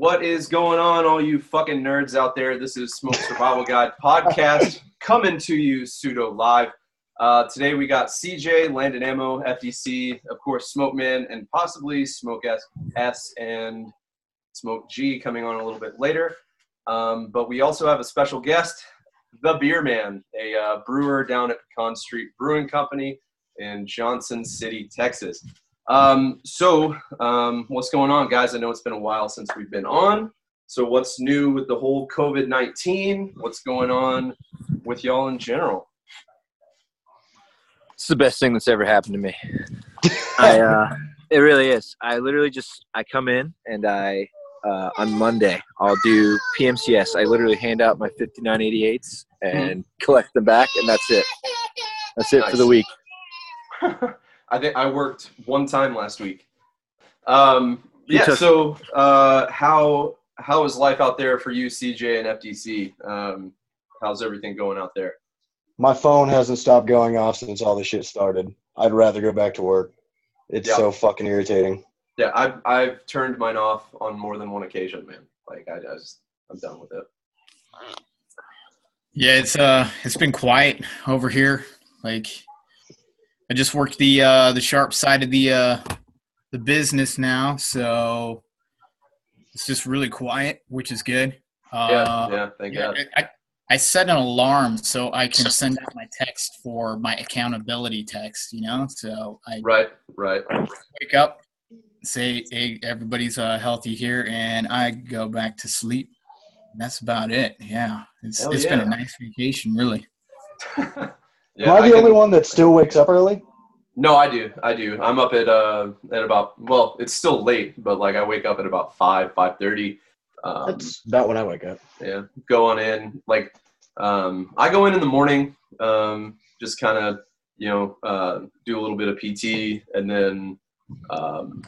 What is going on, all you fucking nerds out there? This is Smoke Survival Guide podcast coming to you pseudo live. Uh, today we got CJ, Landon Ammo, FDC, of course, Smoke Man, and possibly Smoke S, S and Smoke G coming on a little bit later. Um, but we also have a special guest, the Beer Man, a uh, brewer down at Pecan Street Brewing Company in Johnson City, Texas. Um, so, um, what's going on, guys? I know it's been a while since we've been on. So, what's new with the whole COVID 19? What's going on with y'all in general? It's the best thing that's ever happened to me. I, uh, it really is. I literally just I come in and I uh, on Monday I'll do PMCS. I literally hand out my 5988s and collect them back, and that's it. That's it for the week. I think I worked one time last week. Um, yeah. took- So, uh, how how is life out there for you, CJ and FDC? Um, how's everything going out there? My phone hasn't stopped going off since all this shit started. I'd rather go back to work. It's Yeah. so fucking irritating. Yeah, I've I've turned mine off on more than one occasion, man. Like I just I'm done with it. Yeah, it's uh it's been quiet over here. Like I just worked the uh the sharp side of the uh the business now, so it's just really quiet, which is good. Uh Yeah, yeah, thank yeah, God. I, I set an alarm so I can send out my text for my accountability text, you know? So I Right, right. wake up, say hey everybody's uh healthy here and I go back to sleep. That's about it. Yeah. It's Hell it's been a nice vacation, really. yeah, Am I the can- only one that still wakes up early? No, I do. I do. I'm up at uh at about well, it's still late, but like I wake up at about five, five thirty. Um, That's about when I wake up. yeah, go on in. Like um, I go in in the morning, um, just kind of you know uh, do a little bit of PT, and then um,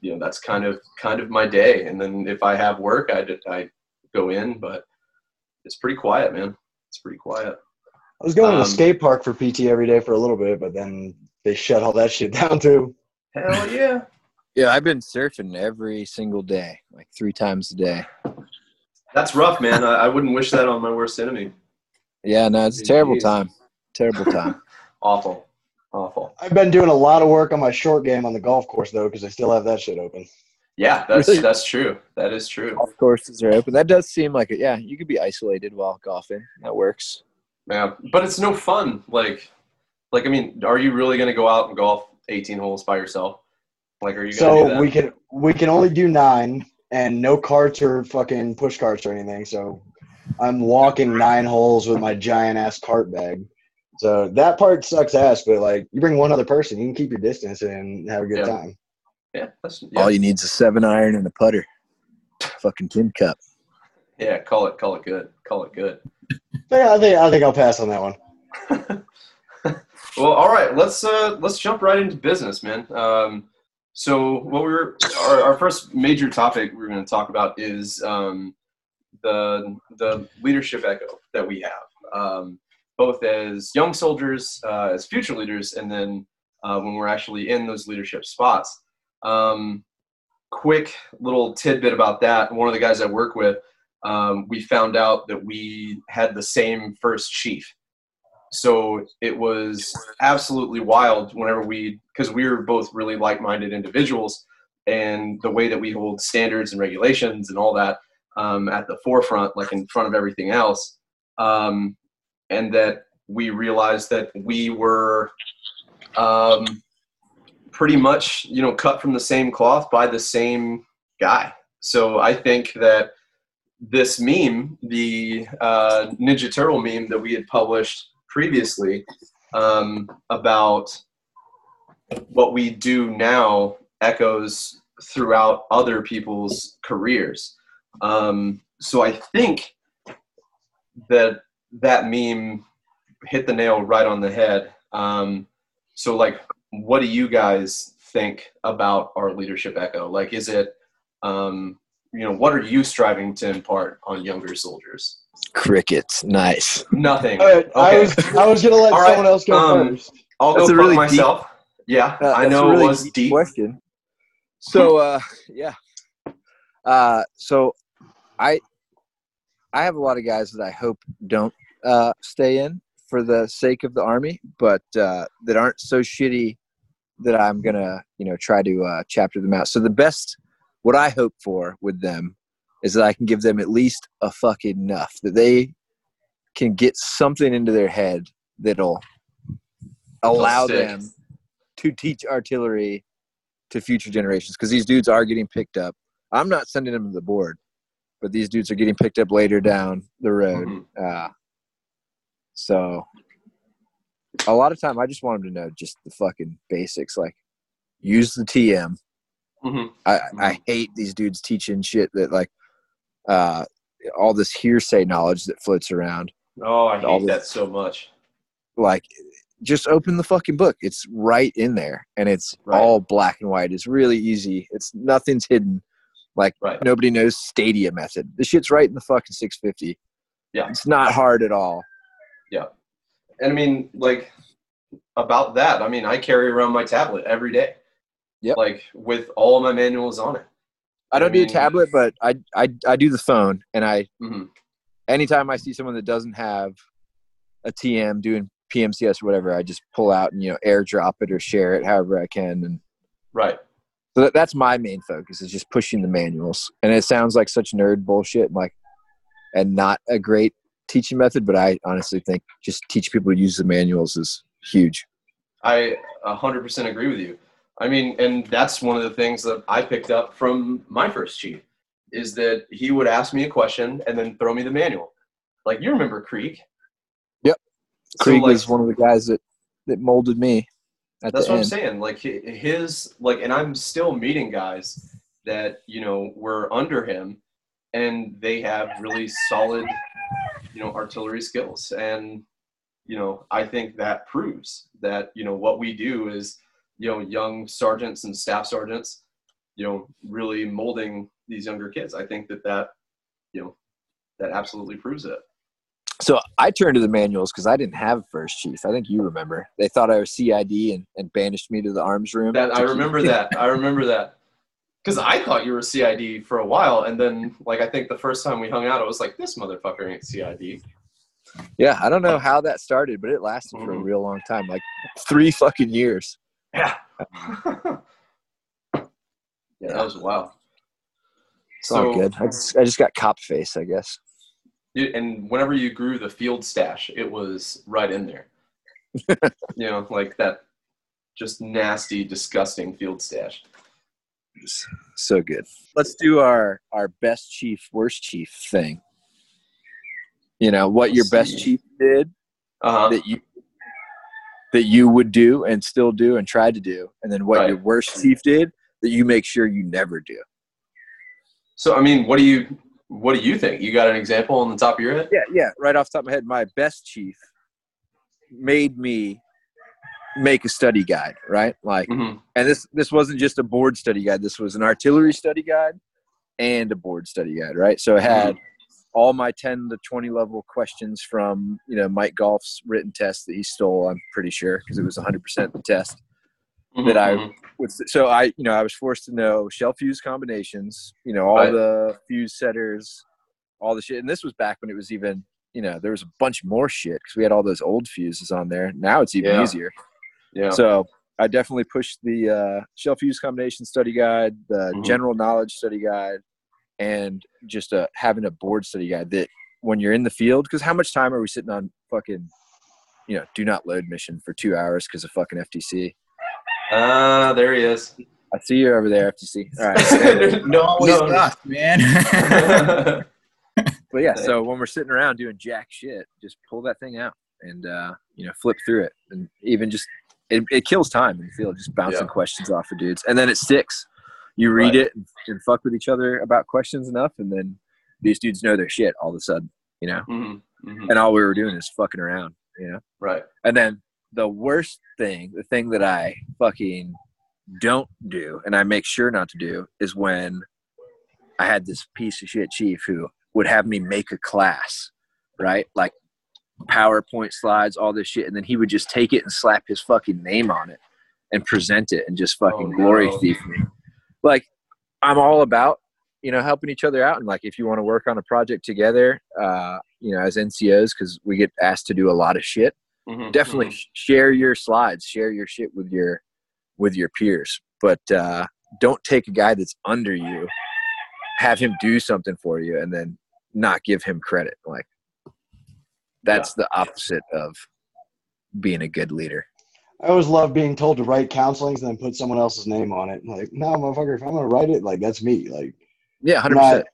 you know that's kind of kind of my day. And then if I have work, I I go in, but it's pretty quiet, man. It's pretty quiet. I was going to Um, the skate park for PT every day for a little bit, but then they shut all that shit down too. Hell yeah. Yeah, I've been surfing every single day, like three times a day. That's rough, man. I, I wouldn't wish that on my worst enemy. Yeah, no, it's a terrible Jeez. time. Terrible time. Awful. Awful. I've been doing a lot of work on my short game on the golf course though, because I still have that shit open. Yeah, that's Really? that's true. That is true. Golf courses are open. That does seem like it. Yeah, you could be isolated while golfing. That works. Yeah, but it's no fun. Like, like I mean, are you really gonna go out and golf 18 holes by yourself? Like, are you gonna do So that? we can we can only do nine and no carts or fucking push carts or anything. So I'm walking nine holes with my giant ass cart bag. So that part sucks ass, but like you bring one other person, you can keep your distance and have a good Yeah. time. yeah, that's, yeah, All you need is a seven iron and a putter. Fucking tin cup. Yeah. Call it, call it good. Call it good. Yeah, I think I think I'll pass on that one. Well, all right. Let's uh let's jump right into business, man. Um, so what we we're our, our first major topic we're going to talk about is um, the the leadership echo that we have, um, both as young soldiers, uh, as future leaders, and then uh, when we're actually in those leadership spots. Um, quick little tidbit about that. One of the guys I work with, um, we found out that we had the same first chief so it was absolutely wild whenever we because we were both really like-minded individuals and the way that we hold standards and regulations and all that um, at the forefront like in front of everything else um, and that we realized that we were um, pretty much you know cut from the same cloth by the same guy. So i think that this meme the uh, ninja turtle meme that we had published previously um, about what we do now echoes throughout other people's careers. Um, so I think that that meme hit the nail right on the head. Um, so like, what do you guys think about our leadership echo? Like, is it, um, you know, what are you striving to impart on younger soldiers? Crickets. Nice. Nothing. All right, I was I was gonna let All right, someone else go um, first. I'll That's go a fuck really deep- Yeah, Uh, I know a really it was deep. question. So, uh, yeah, Uh, so I I have a lot of guys that I hope don't uh, stay in for the sake of the army, but uh, that aren't so shitty that I'm gonna you know try to uh, chapter them out. So the best what I hope for with them is that I can give them at least a fucking enough that they can get something into their head that'll allow them to teach artillery to future generations because these dudes are getting picked up. I'm not sending them to the board, but these dudes are getting picked up later down the road. Mhm. Uh, so a lot of time, I just want them to know just the fucking basics, like use the TM. Mhm. I, I hate these dudes teaching shit that like uh, all this hearsay knowledge that floats around. Oh, I hate the- that so much. Like, just open the fucking book. It's right in there, and it's Right. all black and white. It's really easy. It's nothing's hidden. Like Right. nobody knows Stadia method. The shit's right in the fucking 650. Yeah. it's not hard at all. Yeah, and I mean, like about that, I mean, I carry around my tablet every day. Yep. Like with all my manuals on it. I don't I do a tablet, but I, I I do the phone, and I hmm anytime I see someone that doesn't have a TM doing PMCS or whatever, I just pull out and you know airdrop it or share it however I can, and Right. so that, that's my main focus is just pushing the manuals. And it sounds like such nerd bullshit, and like, and not a great teaching method, but I honestly think just teach people to use the manuals is huge. I 100% agree with you. I mean, and that's one of the things that I picked up from my first chief is that he would ask me a question and then throw me the manual. Like you remember Creek? Yep. So, like, was one of the guys that that molded me. At That's what I'm saying. Like his like, and I'm still meeting guys that you know were under him, and they have really solid, you know, artillery skills. And you know, I think that proves that you know what we do is, you know, young sergeants and staff sergeants, you know, really molding these younger kids. I think that that, you know, that absolutely proves it. So I turned to the manuals because I didn't have first chief. I think you remember. They thought I was CID and, and banished me to the arms room. That I keep- remember that. I remember that. Because I thought you were CID for a while, and then like I think the first time we hung out, I was like, "This motherfucker ain't CID." Yeah, I don't know how that started, but it lasted for a Mhm. real long time, like three fucking years. Yeah. yeah, that was wild. It's all good. I just, I just got cop face, I guess. Dude, and whenever you grew the field stash, it was right in there. you know, like that, just nasty, disgusting field stash. So good. Let's do our our best chief, worst chief thing. You know what your Let's best see. chief did Uh huh. that you that you would do and still do and tried to do, and then what your worst chief did that you make sure you never do. So I mean, what do you what do you think? You got an example on the top of your head? Yeah, yeah. Right off the top of my head, my best chief made me make a study guide, right? Like, hmm and this this wasn't just a board study guide. This was an artillery study guide and a board study guide, right? So it had all my ten to twenty level questions from you know Mike Golf's written test that he stole. I'm pretty sure because it was 100 percent the test. that I- Mhm. With so I you know I was forced to know shell fuse combinations, you know all Right. the fuse setters, all the shit. And this was back when it was even you know there was a bunch more shit because we had all those old fuses on there. Now it's even Yeah. easier. yeah. So I definitely pushed the uh, shell fuse combination study guide, the Mhm. general knowledge study guide, and just uh, having a board study guide that when you're in the field, because how much time are we sitting on fucking, you know, do not load mission for two hours because of fucking FDC? Ah, there he is. I see you over there, FDC. All right. no, Always no, no. man. but yeah, so when we're sitting around doing jack shit, just pull that thing out and uh, you know flip through it, and even just it, it kills time in the field, just bouncing Yeah. questions off of dudes, and then it sticks. You read Right. it and, and fuck with each other about questions enough, and then these dudes know their shit all of a sudden, you know. Mhm, mhm. And all we were doing is fucking around, you know. Right. And then the worst thing, the thing that I fucking don't do and I make sure not to do is when I had this piece of shit chief who would have me make a class, right? Like PowerPoint slides, all this shit, and then he would just take it and slap his fucking name on it and present it and just fucking Oh, glory no. thief me. Like I'm all about, you know helping each other out. And like if you want to work on a project together uh you know as ncos because we get asked to do a lot of shit Mhm, definitely mhm. share your slides share your shit with your with your peers. But uh don't take a guy that's under you have him do something for you and then not give him credit. Like that's the opposite of being a good leader I always love being told to write counselings and then put someone else's name on it. Like, no, motherfucker, if I'm gonna write it, like that's me. Like, yeah 100%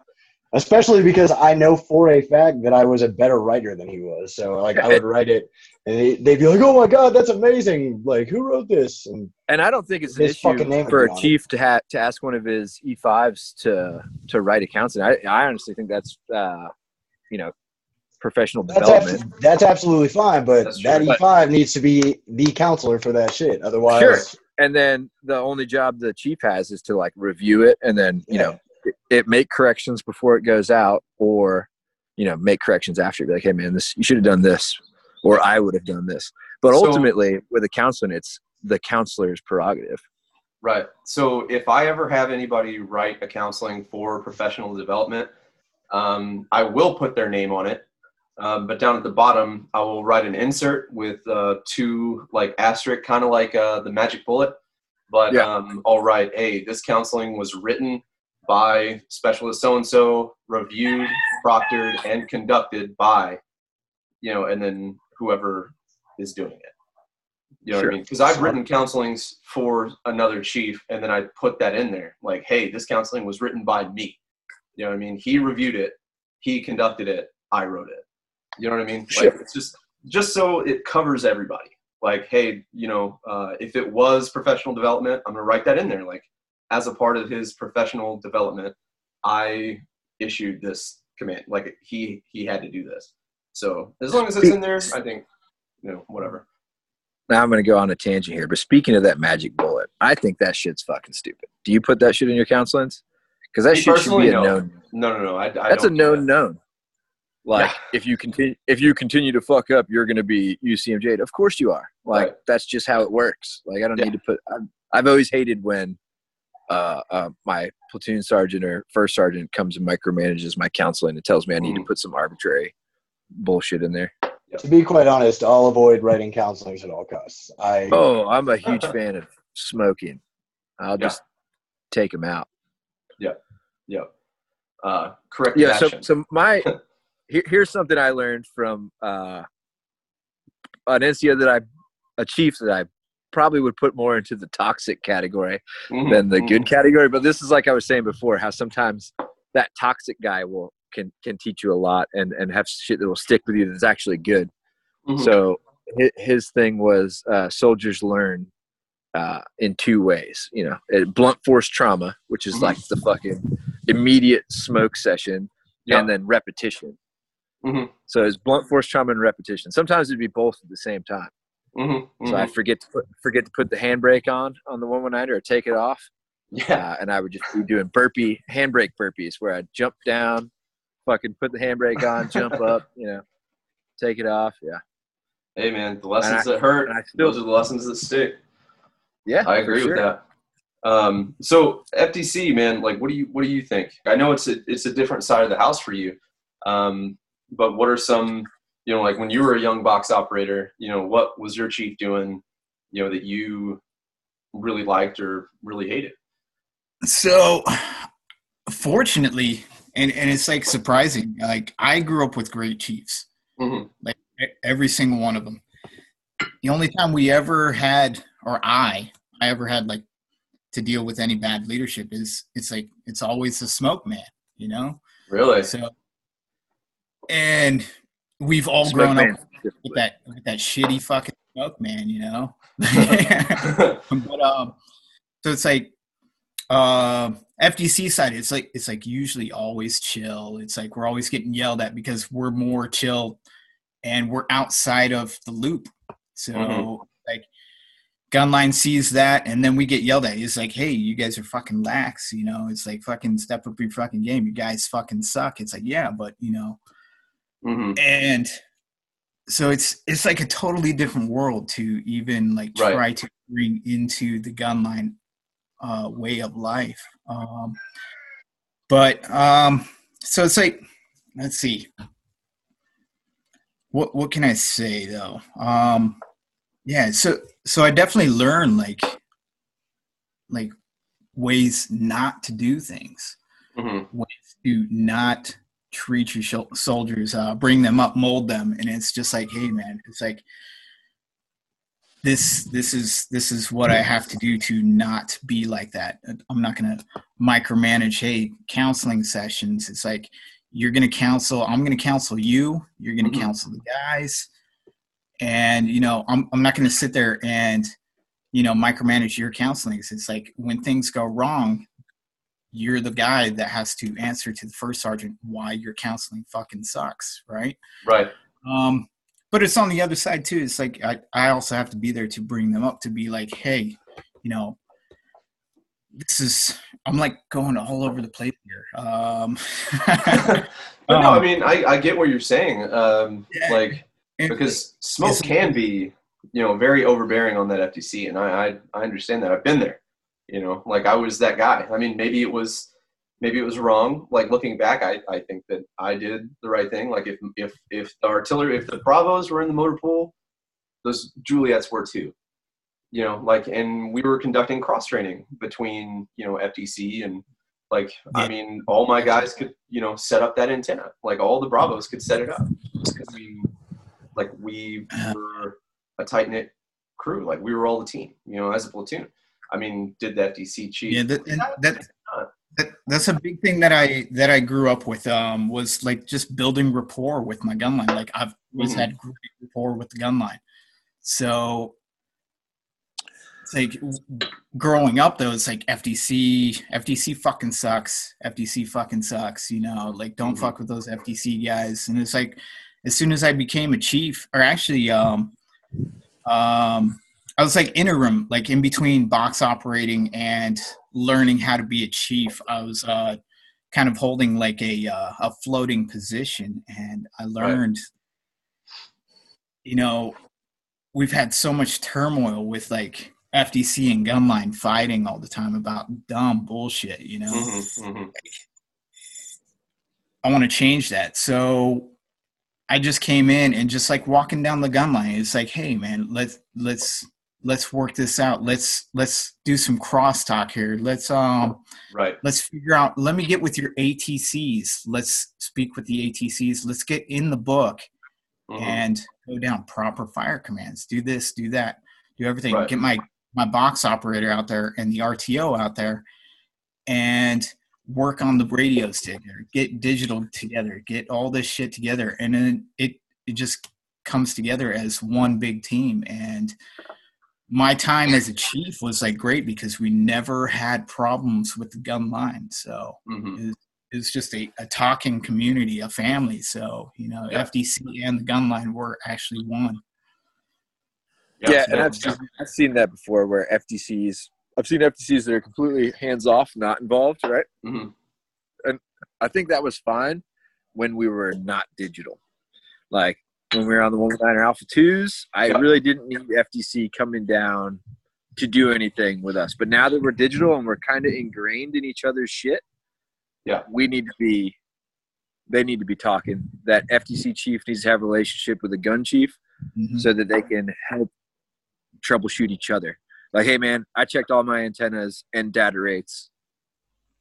especially because I know for a fact that I was a better writer than he was. So like, I would write it, and they, they'd be like, "Oh my god, that's amazing! Like, who wrote this?" And and I don't think it's an issue for a it. chief to have to ask one of his E5s to to write a counseling. I, I honestly think that's uh, you know professional that's development. abs- that's absolutely fine. But That's that true. E5 needs to be the counselor for that shit. Otherwise, Sure. and then the only job the chief has is to like review it and then you Yeah. know it, it make corrections before it goes out or you know make corrections after be like hey man this you should have done this or i would have done this but So- ultimately with a counseling it's the counselor's prerogative Right. So if I ever have anybody write a counseling for professional development, um, I will put their name on it. Um, but down at the bottom, I will write an insert with uh, two like asterisk, kind of like uh, the magic bullet. But Yeah. um, I'll write, hey, this counseling was written by specialist so and so, reviewed, proctored, and conducted by, you know, and then whoever is doing it. You know what I mean? Because I've written counselings for another chief, and then I put that in there, like, "Hey, this counseling was written by me." You know what I mean? He reviewed it, he conducted it, I wrote it. You know what I mean? Like, Sure. it's just just so it covers everybody. Like, hey, you know, uh, if it was professional development, I'm gonna write that in there. Like, as a part of his professional development, I issued this command. Like, he he had to do this. So as long as it's in there, I think, you know, whatever. now i'm going to go on a tangent here but speaking of that magic bullet i think that shit's fucking stupid do you put that shit in your counselings because that Me shit should be a no. known No, no, no. I, I that's a known that. known like Yeah. if you continue if you continue to fuck up you're going to be ucmj of course you are like Right. that's just how it works like i don't Yeah. need to put I've, I've always hated when uh, uh, my platoon sergeant or first sergeant comes and micromanages my counseling and tells me i need to Mhm. put some arbitrary bullshit in there to be quite honest, I'll avoid writing counselings at all costs. I oh i'm a huge fan of smoking i'll Yeah. just take them out Yep. Yep. Uh, correct yeah so, so my here, here's something i learned from uh an nco that i a chief that i probably would put more into the toxic category Mhm, than the good category but this is like i was saying before how sometimes that toxic guy will can can teach you a lot and and have shit that will stick with you that's actually good Mhm. so his, his thing was uh soldiers learn uh, in two ways, you know, blunt force trauma, which is Mhm. like the fucking immediate smoke session, Yeah. and then repetition. Mhm, So it's blunt force trauma and repetition. Sometimes it'd be both at the same time. mhm, So I mhm. forget to put forget to put the handbrake on on the one one niner or take it off, yeah. uh, and I would just be doing burpee handbrake burpees where I'd jump down, fucking put the handbrake on, jump up, you know, take it off. Yeah, Hey man, the lessons I- that hurt, I still- those are the lessons that stick. yeah, I agree with that. Um, so FDC, man, like, what do you what do you think? I know it's a it's a different side of the house for you, um, but what are some, you know, like when you were a young box operator, you know, what was your chief doing, you know, that you really liked or really hated? So, fortunately, and, and it's like surprising, like I grew up with great chiefs, hmm like every single one of them. The only time we ever had, or I, I ever had like to deal with any bad leadership is it's like it's always the smoke man, you know. Really? So, and we've all Smoke grown man. up with that with that shitty fucking smoke man, you know. but um, so it's like uh, FDC side. It's like it's like usually always chill. It's like we're always getting yelled at because we're more chill, and we're outside of the loop. So Mhm. like, gunline sees that, and then we get yelled at. He's like, "Hey, you guys are fucking lax." You know, it's like fucking step up your fucking game. You guys fucking suck. It's like, yeah, but you know, hmm and so it's it's like a totally different world to even like Right. try to bring into the gunline uh, way of life. Um, But um, so it's like, let's see. What what can I say though? Um, yeah, so so I definitely learned like like ways not to do things, Mm-hmm. ways to not treat your shol- soldiers, uh, bring them up, mold them, and it's just like, hey man, it's like this this is this is what I have to do to not be like that. I'm not gonna micromanage. Hey, counseling sessions. It's like you're gonna counsel. I'm gonna counsel you. You're gonna Mhm. counsel the guys, and you know I'm I'm not gonna sit there and you know micromanage your counseling. It's like when things go wrong, you're the guy that has to answer to the first sergeant why your counseling fucking sucks, right? Right. Um, but it's on the other side too. It's like I, I also have to be there to bring them up to be like, hey, you know, this is I'm like going all over the place here. Um, But no, I mean, I, I get what you're saying. Um, Yeah. like because smoke can be, you know, very overbearing on that FDC, and I, I I understand that. I've been there. You know, like I was that guy. I mean, maybe it was maybe it was wrong. Like looking back, I, I think that I did the right thing. Like if if if the artillery, if the Bravos were in the motor pool, those Juliets were too. You know, like and we were conducting cross training between you know FDC and like I mean, all my guys could you know set up that antenna. Like all the Bravos could set it up. Because we like we uh-huh. were a tight knit crew. Like we were all the team. You know, as a platoon. I mean, did the FDC chief? yeah, that, and that, that that's a big thing that I that I grew up with. Um, was like just building rapport with my gun line. Like I've always Mhm. had great rapport with the gun line. So it's like growing up though, it's like FDC, FDC fucking sucks. FDC fucking sucks. You know, like don't Mhm. fuck with those FDC guys. And it's like as soon as I became a chief, or actually, um, um, I was like interim, like in between box operating and learning how to be a chief. I was uh, kind of holding like a uh, a floating position, and I learned, you know, we've had so much turmoil with like FDC and Gunline fighting all the time about dumb bullshit. You know, Mhm, mhm. I want to change that. So I just came in and just like walking down the gun line, it's like, hey man, let's let's let's work this out. Let's let's do some crosstalk here. Let's um Right. let's figure out let me get with your ATCs. Let's speak with the ATCs. Let's get in the book Mhm. and go down proper fire commands. Do this, do that, do everything. Right. Get my my box operator out there and the RTO out there, and work on the radios together. Get digital together. Get all this shit together, and then it it just comes together as one big team. And my time as a chief was like great because we never had problems with the gun line. So Mhm. it was just a, a talking community, a family. So, you know, Yeah. FDC and the gun line were actually one. Yeah, and. I've seen, I've seen that before where FDCs, I've seen FDCs that are completely hands off, not involved. Right. Mhm. I think that was fine when we were not digital. Like when we were on the 119 Alpha 2s, I really didn't need the FDC coming down to do anything with us. But now that we're digital and we're kind of ingrained in each other's shit, Yeah. we need to be, they need to be talking. That FDC chief needs to have a relationship with the gun chief Mhm. so that they can help troubleshoot each other. Like, hey man, I checked all my antennas and data rates.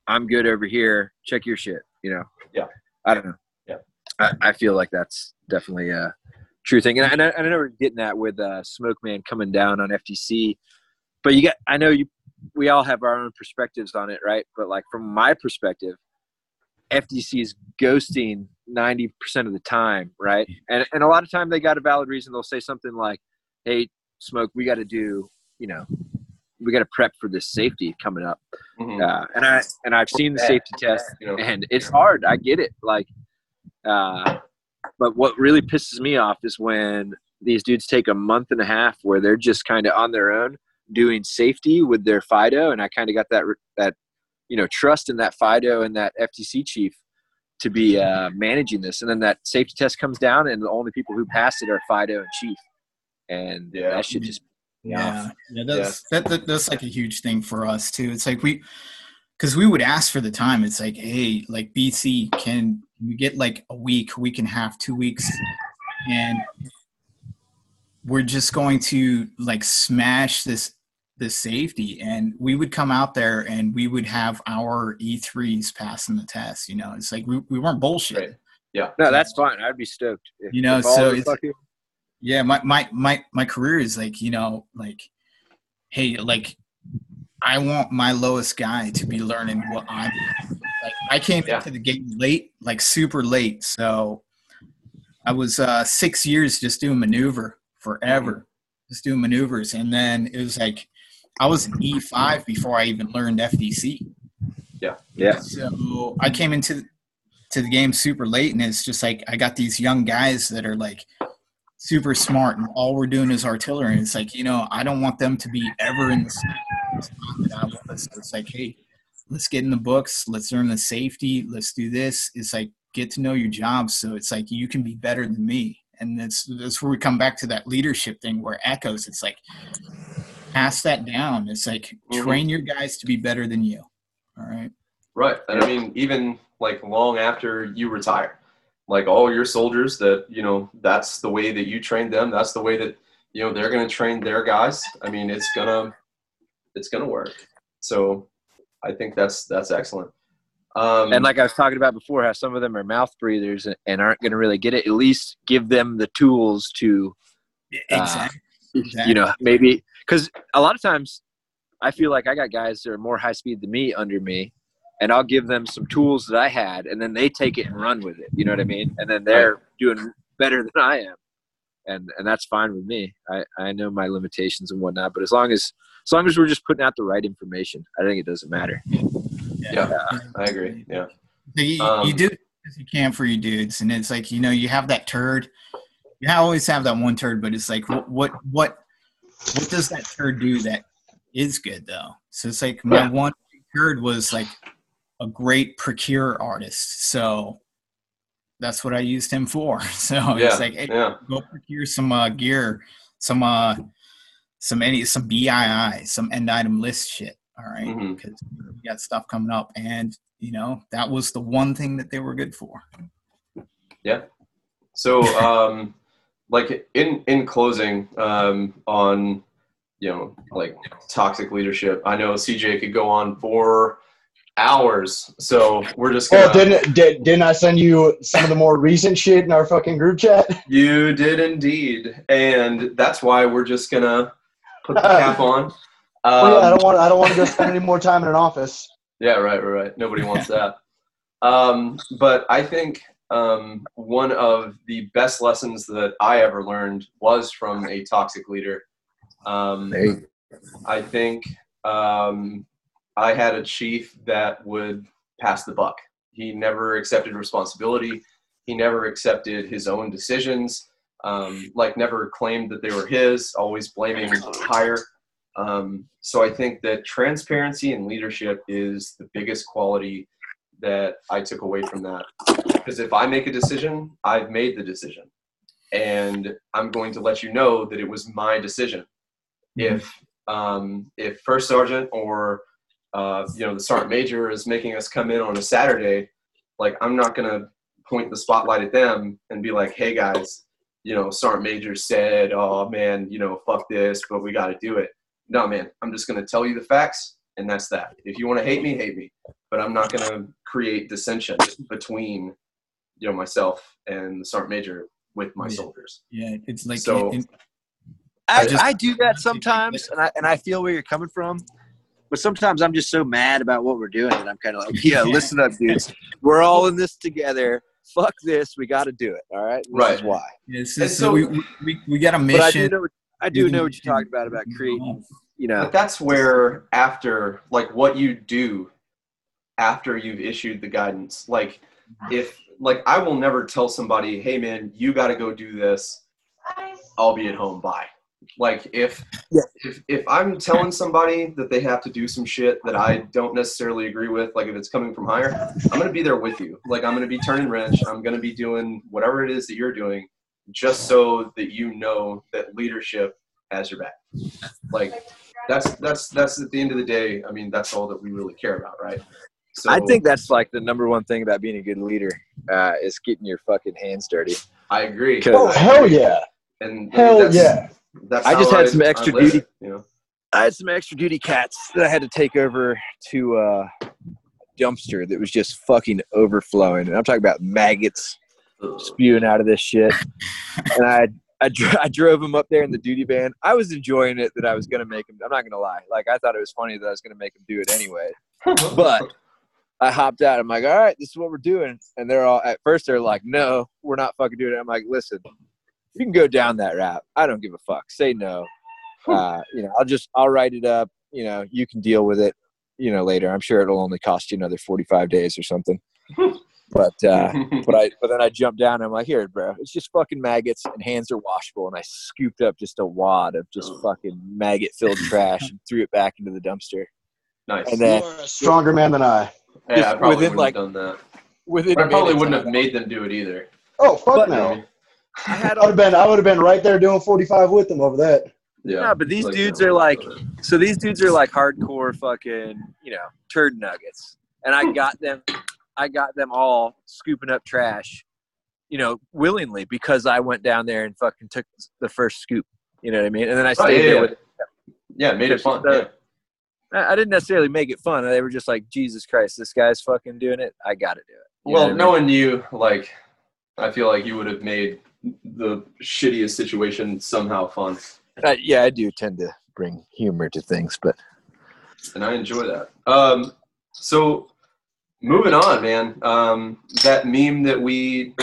I'm good over here. Check your shit. You know. Yeah. I don't know. I, I feel like that's definitely a true thing, and I, and I, and I know we're getting that with uh, Smoke Man coming down on FDC, but you got. I know you. We all have our own perspectives on it, right? But like from my perspective, FDC is ghosting ninety percent of the time, right? And and a lot of time they got a valid reason. They'll say something like, "Hey, Smoke, we got to do, you know, we got to prep for this safety coming up." Mhm. Uh, and I and I've seen the safety test, You know. and it's hard. I get it. Like, uh, but what really pisses me off is when these dudes take a month and a half where they're just kind of on their own doing safety with their Fido, and I kind of got that that you know trust in that Fido and that FDC chief to be uh, managing this, and then that safety test comes down, and the only people who pass it are Fido and Chief, and Yeah. that should just Yeah, yeah, that's That, that that's like a huge thing for us too. It's like we, because we would ask for the time. It's like, hey, like BC, can we get like a week, week and a half, two weeks, and we're just going to like smash this this safety and we would come out there and we would have our e3s passing the test you know it's like we, we weren't bullshit Right. Yeah. No, that's fine. I'd be stoked. If- You know, so it's- fucking- yeah my, my my my career is like you know like hey like i want my lowest guy to be learning what i'm like i came Yeah. into the game late like super late so i was uh six years just doing maneuver forever just doing maneuvers and then it was like i was an e5 before i even learned fdc yeah. Yeah. So I came into to the game super late, and it's just like I got these young guys that are like super smart, and all we're doing is artillery. And it's like you know I don't want them to be ever in the same spot that I was. So it's like hey, let's get in the books, let's learn the safety, let's do this. It's like get to know your job, so it's like you can be better than me. And that's that's where we come back to that leadership thing where echoes. It's like pass that down. It's like Mhm. train your guys to be better than you. All right. Right. And I mean, even like long after you retire, like all your soldiers that, you know, that's the way that you train them. That's the way that, you know, they're going to train their guys. I mean, it's going to, it's going to work. So I think that's, that's excellent. Um, And like I was talking about before, how some of them are mouth breathers and, and aren't going to really get it. At least give them the tools to, Exactly. you know, maybe because a lot of times I feel like I got guys that are more high speed than me under me, and I'll give them some tools that I had, and then they take it and run with it. You know what I mean? And then they're doing better than I am, and and that's fine with me. I I know my limitations and whatnot, but as long as as long as we're just putting out the right information, I think it doesn't matter. yeah, I agree. Yeah. So you, Um, you do as you can for you dudes, and it's like you know you have that turd. You always have that one turd, but it's like what what what what does that turd do that is good though? So it's like my Yeah. one turd was like a great procure artist, so that's what I used him for. So Yeah. it's like hey, Yeah. go procure some uh, gear, some uh, some any some BII, some end item list shit. All right, because we got stuff coming up, and you know that was the one thing that they were good for. Yeah. So, um, like in in closing, um, on you know, like toxic leadership. I know CJ could go on for hours, so we're just gonna. Well, didn't did, didn't I send you some of the more recent shit in our fucking group chat? You did indeed, and that's why we're just gonna put the cap on. Um, Well, yeah, I don't want I don't want to go spend any more time in an office. Yeah, right, right, right. Nobody wants that. Um, but I think um, one of the best lessons that I ever learned was from a toxic leader. Um, I think um, I had a chief that would pass the buck. He never accepted responsibility. He never accepted his own decisions. Um, like never claimed that they were his. Always blaming higher. Um, so I think that transparency and leadership is the biggest quality that I took away from that. Because if I make a decision, I've made the decision, and I'm going to let you know that it was my decision. If um, if first sergeant or uh, you know the sergeant major is making us come in on a Saturday, like I'm not gonna point the spotlight at them and be like, "Hey guys, you know sergeant major said, oh man, you know fuck this, but we got to do it." No man, I'm just gonna tell you the facts, and that's that. If you want to hate me, hate me, but I'm not gonna create dissension between you know myself and the sergeant major with my Yeah. soldiers. Yeah, it's like So- it- I, I just- I do that sometimes, and I and I feel where you're coming from. But sometimes I'm just so mad about what we're doing that I'm kind of like, yeah, listen up, dudes. We're all in this together. Fuck this. We got to do it. All right. This Right. is why. it's And so so- we, we- we we got a But I do mission. know. I do know what you're mission. talking about about creating. You know. But that's where after like what you do after you've issued the guidance. Like if like I will never tell somebody, "Hey man, you got to go do this. I'll be at home. Bye." Like if Yeah. if if I'm telling somebody that they have to do some shit that I don't necessarily agree with, like if it's coming from higher, I'm gonna be there with you. Like I'm gonna be turning wrench. I'm gonna be doing whatever it is that you're doing, just so that you know that leadership has your back. Like that's that's that's at the end of the day. I mean, that's all that we really care about, right? So I think that's like the number one thing about being a good leader uh, is getting your fucking hands dirty. I agree. Okay. Oh hell yeah, And hell that's- yeah. That's I just had some extra live duty. You know. I had some extra duty cats that I had to take over to uh, a dumpster that was just fucking overflowing. And I'm talking about maggots spewing out of this shit. and I I, dr- I drove them up there in the duty van. I was enjoying it that I was gonna make them. I'm not gonna lie. Like I thought it was funny that I was gonna make them do it anyway. But I hopped out. I'm like, all right, this is what we're doing. And they're all at first they're like, no, we're not fucking doing it. I'm like, listen, you can go down that route. I don't give a fuck. Say no. Uh, you know, I'll just I'll write it up. You know, you can deal with it. You know, later. I'm sure it'll only cost you another 45 days or something. But uh, but I but then I jumped down and I'm like, here, bro, it's just fucking maggots and hands are washable. And I scooped up just a wad of just fucking maggot filled trash and threw it back into the dumpster. nice. And then You are a stronger man than I. yeah, I probably within, wouldn't like, have done that. within I probably wouldn't have made them do it either. Oh fuck But- no. I had I would have been. I would have been right there doing 45 with them over that. Yeah. No, but these Like, dudes are like, so these dudes are like hardcore fucking, you know, turd nuggets. And I got them, I got them all scooping up trash, you know, willingly because I went down there and fucking took the first scoop. You know what I mean? And then I Oh, stayed yeah, there yeah. with. yeah, made it fun. Uh, Yeah. I I didn't necessarily make it fun. They were just like, Jesus Christ, this guy's fucking doing it. I got to do it. You know Well, what I mean? knowing you, like, I feel like you would have made the shittiest situation somehow fun, Uh, yeah, I do tend to bring humor to things, but and I enjoy that. Um, so moving on, man. Um, that meme that we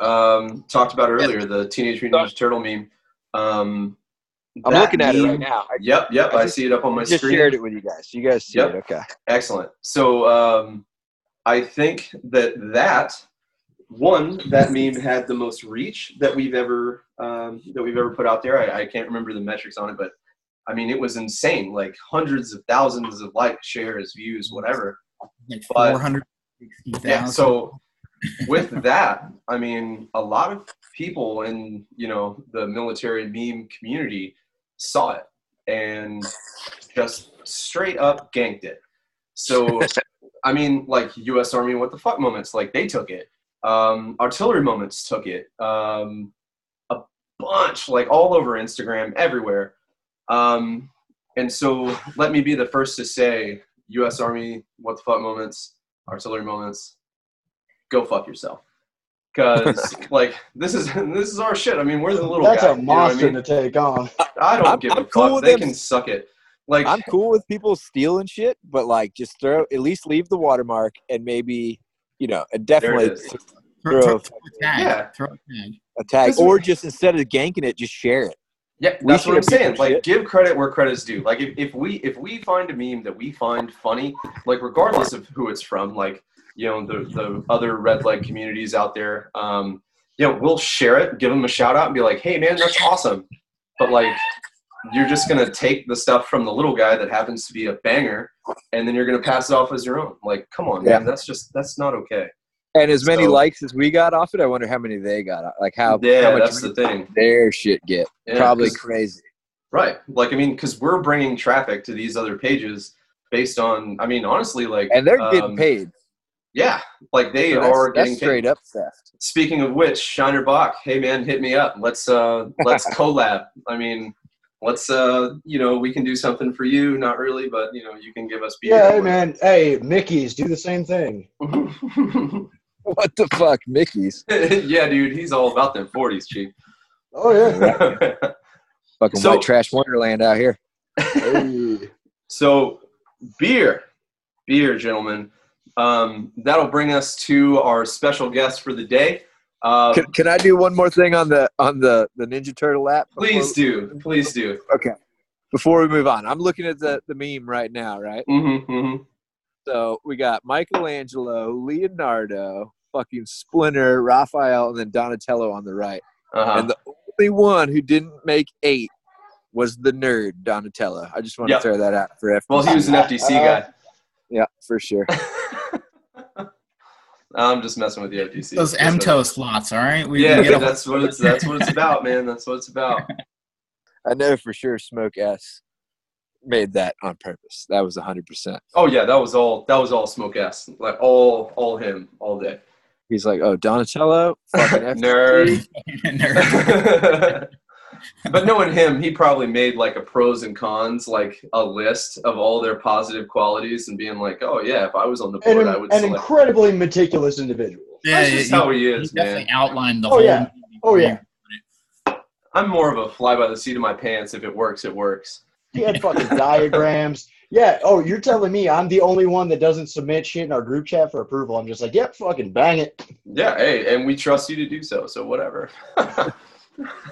um, talked about earlier, the Teenage Mutant Ninja Turtle meme. Um, I'm looking at it right now. I Yep, yep. I I just- see it up on my just screen. shared it with you guys. You guys see Yep. it? Okay. Excellent. So um, I think that that one that meme had the most reach that we've ever um, that we've ever put out there. I, I can't remember the metrics on it, but I mean it was insane. Like hundreds of thousands of likes, shares, views, whatever. Like But- 460,000. Yeah. So with that, I mean a lot of people in you know the military meme community saw it and just straight up ganked it. So I mean, like U.S. Army, what the fuck moments, like they took it. Um, artillery moments took it. Um, a bunch, like all over Instagram, everywhere. Um, and so, let me be the first to say, U.S. Army, what the fuck moments, artillery moments, go fuck yourself. Because like this is this is our shit. I mean, we're the little That's guy. a you know I monster mean? to take on. I don't I'm- give I'm a cool fuck. They them. can suck it. Like I'm cool with people stealing shit, but like just throw at least leave the watermark and maybe you know definitely is. throw, throw- throw, throw a tag. Yeah. Throw a tag. a tag or is- just instead of ganking it, just share it. Yeah, We that's what I'm saying. Like, shit. give credit where credit's due. Like, if, if we if we find a meme that we find funny, like regardless of who it's from, like you know the the other red leg communities out there, um, you know, we'll share it, give them a shout out, and be like, hey man, that's awesome. But like, you're just gonna take the stuff from the little guy that happens to be a banger, and then you're gonna pass it off as your own. Like, come on, man, that's just that's not okay. And as many So- likes as we got off it, I wonder how many they got. Like how, Yeah, how much that's the thing. their shit get. Yeah, Probably crazy. Right. Like, I mean, because we're bringing traffic to these other pages based on, I mean, honestly, like, And they're getting um, paid. Yeah, like they So are getting straight paid. up theft. Speaking of which, Shiner Bock, hey man, hit me up. Let's uh, let's collab. I mean, let's uh, you know, we can do something for you. Not really, but you know, you can give us beer. Yeah, hey man. Hey, Mickey's do the same thing. What the fuck, Mickey's? yeah, dude, he's all about them forties, chief. Oh yeah. Fucking So- white trash wonderland out here. Hey. So, beer, beer, gentlemen. Um, that'll bring us to our special guest for the day. Uh, Can, can I do one more thing on the on the the Ninja Turtle app? please do, please do. Okay. Before we move on, I'm looking at the the meme right now, right? Mm-hmm, mm-hmm. So we got Michelangelo, Leonardo, fucking Splinter, Raphael, and then Donatello on the right. Uh-huh. And the only one who didn't make eight was the nerd Donatello. I just want Yep. to throw that out for FDC. well, he was an FDC guy. yeah, for sure. I'm just messing with the FDC. Those MTO slots, all right? We, Yeah, we get that's what it's that's what it's about, man. That's what it's about. I know for sure Smoke S made that on purpose. That was hundred percent. Oh yeah, that was all. That was all smoke ass. Like all, all him, all day. He's like, "Oh, Donatello, fucking Nerd. Nerd. But knowing him, he probably made like a pros and cons, like a list of all their positive qualities, and being like, "Oh yeah, if I was on the board, an, I would an select." incredibly meticulous individual. Yeah, That's just he- how he he is, definitely man. outlined the Oh, whole. yeah. movie Oh, yeah. I'm more of a fly by the seat of my pants. If it works, it works. He had fucking diagrams. Yeah. Oh, you're telling me I'm the only one that doesn't submit shit in our group chat for approval? I'm just like, yep, fucking bang it. Yeah, hey, and we trust you to do so. So whatever.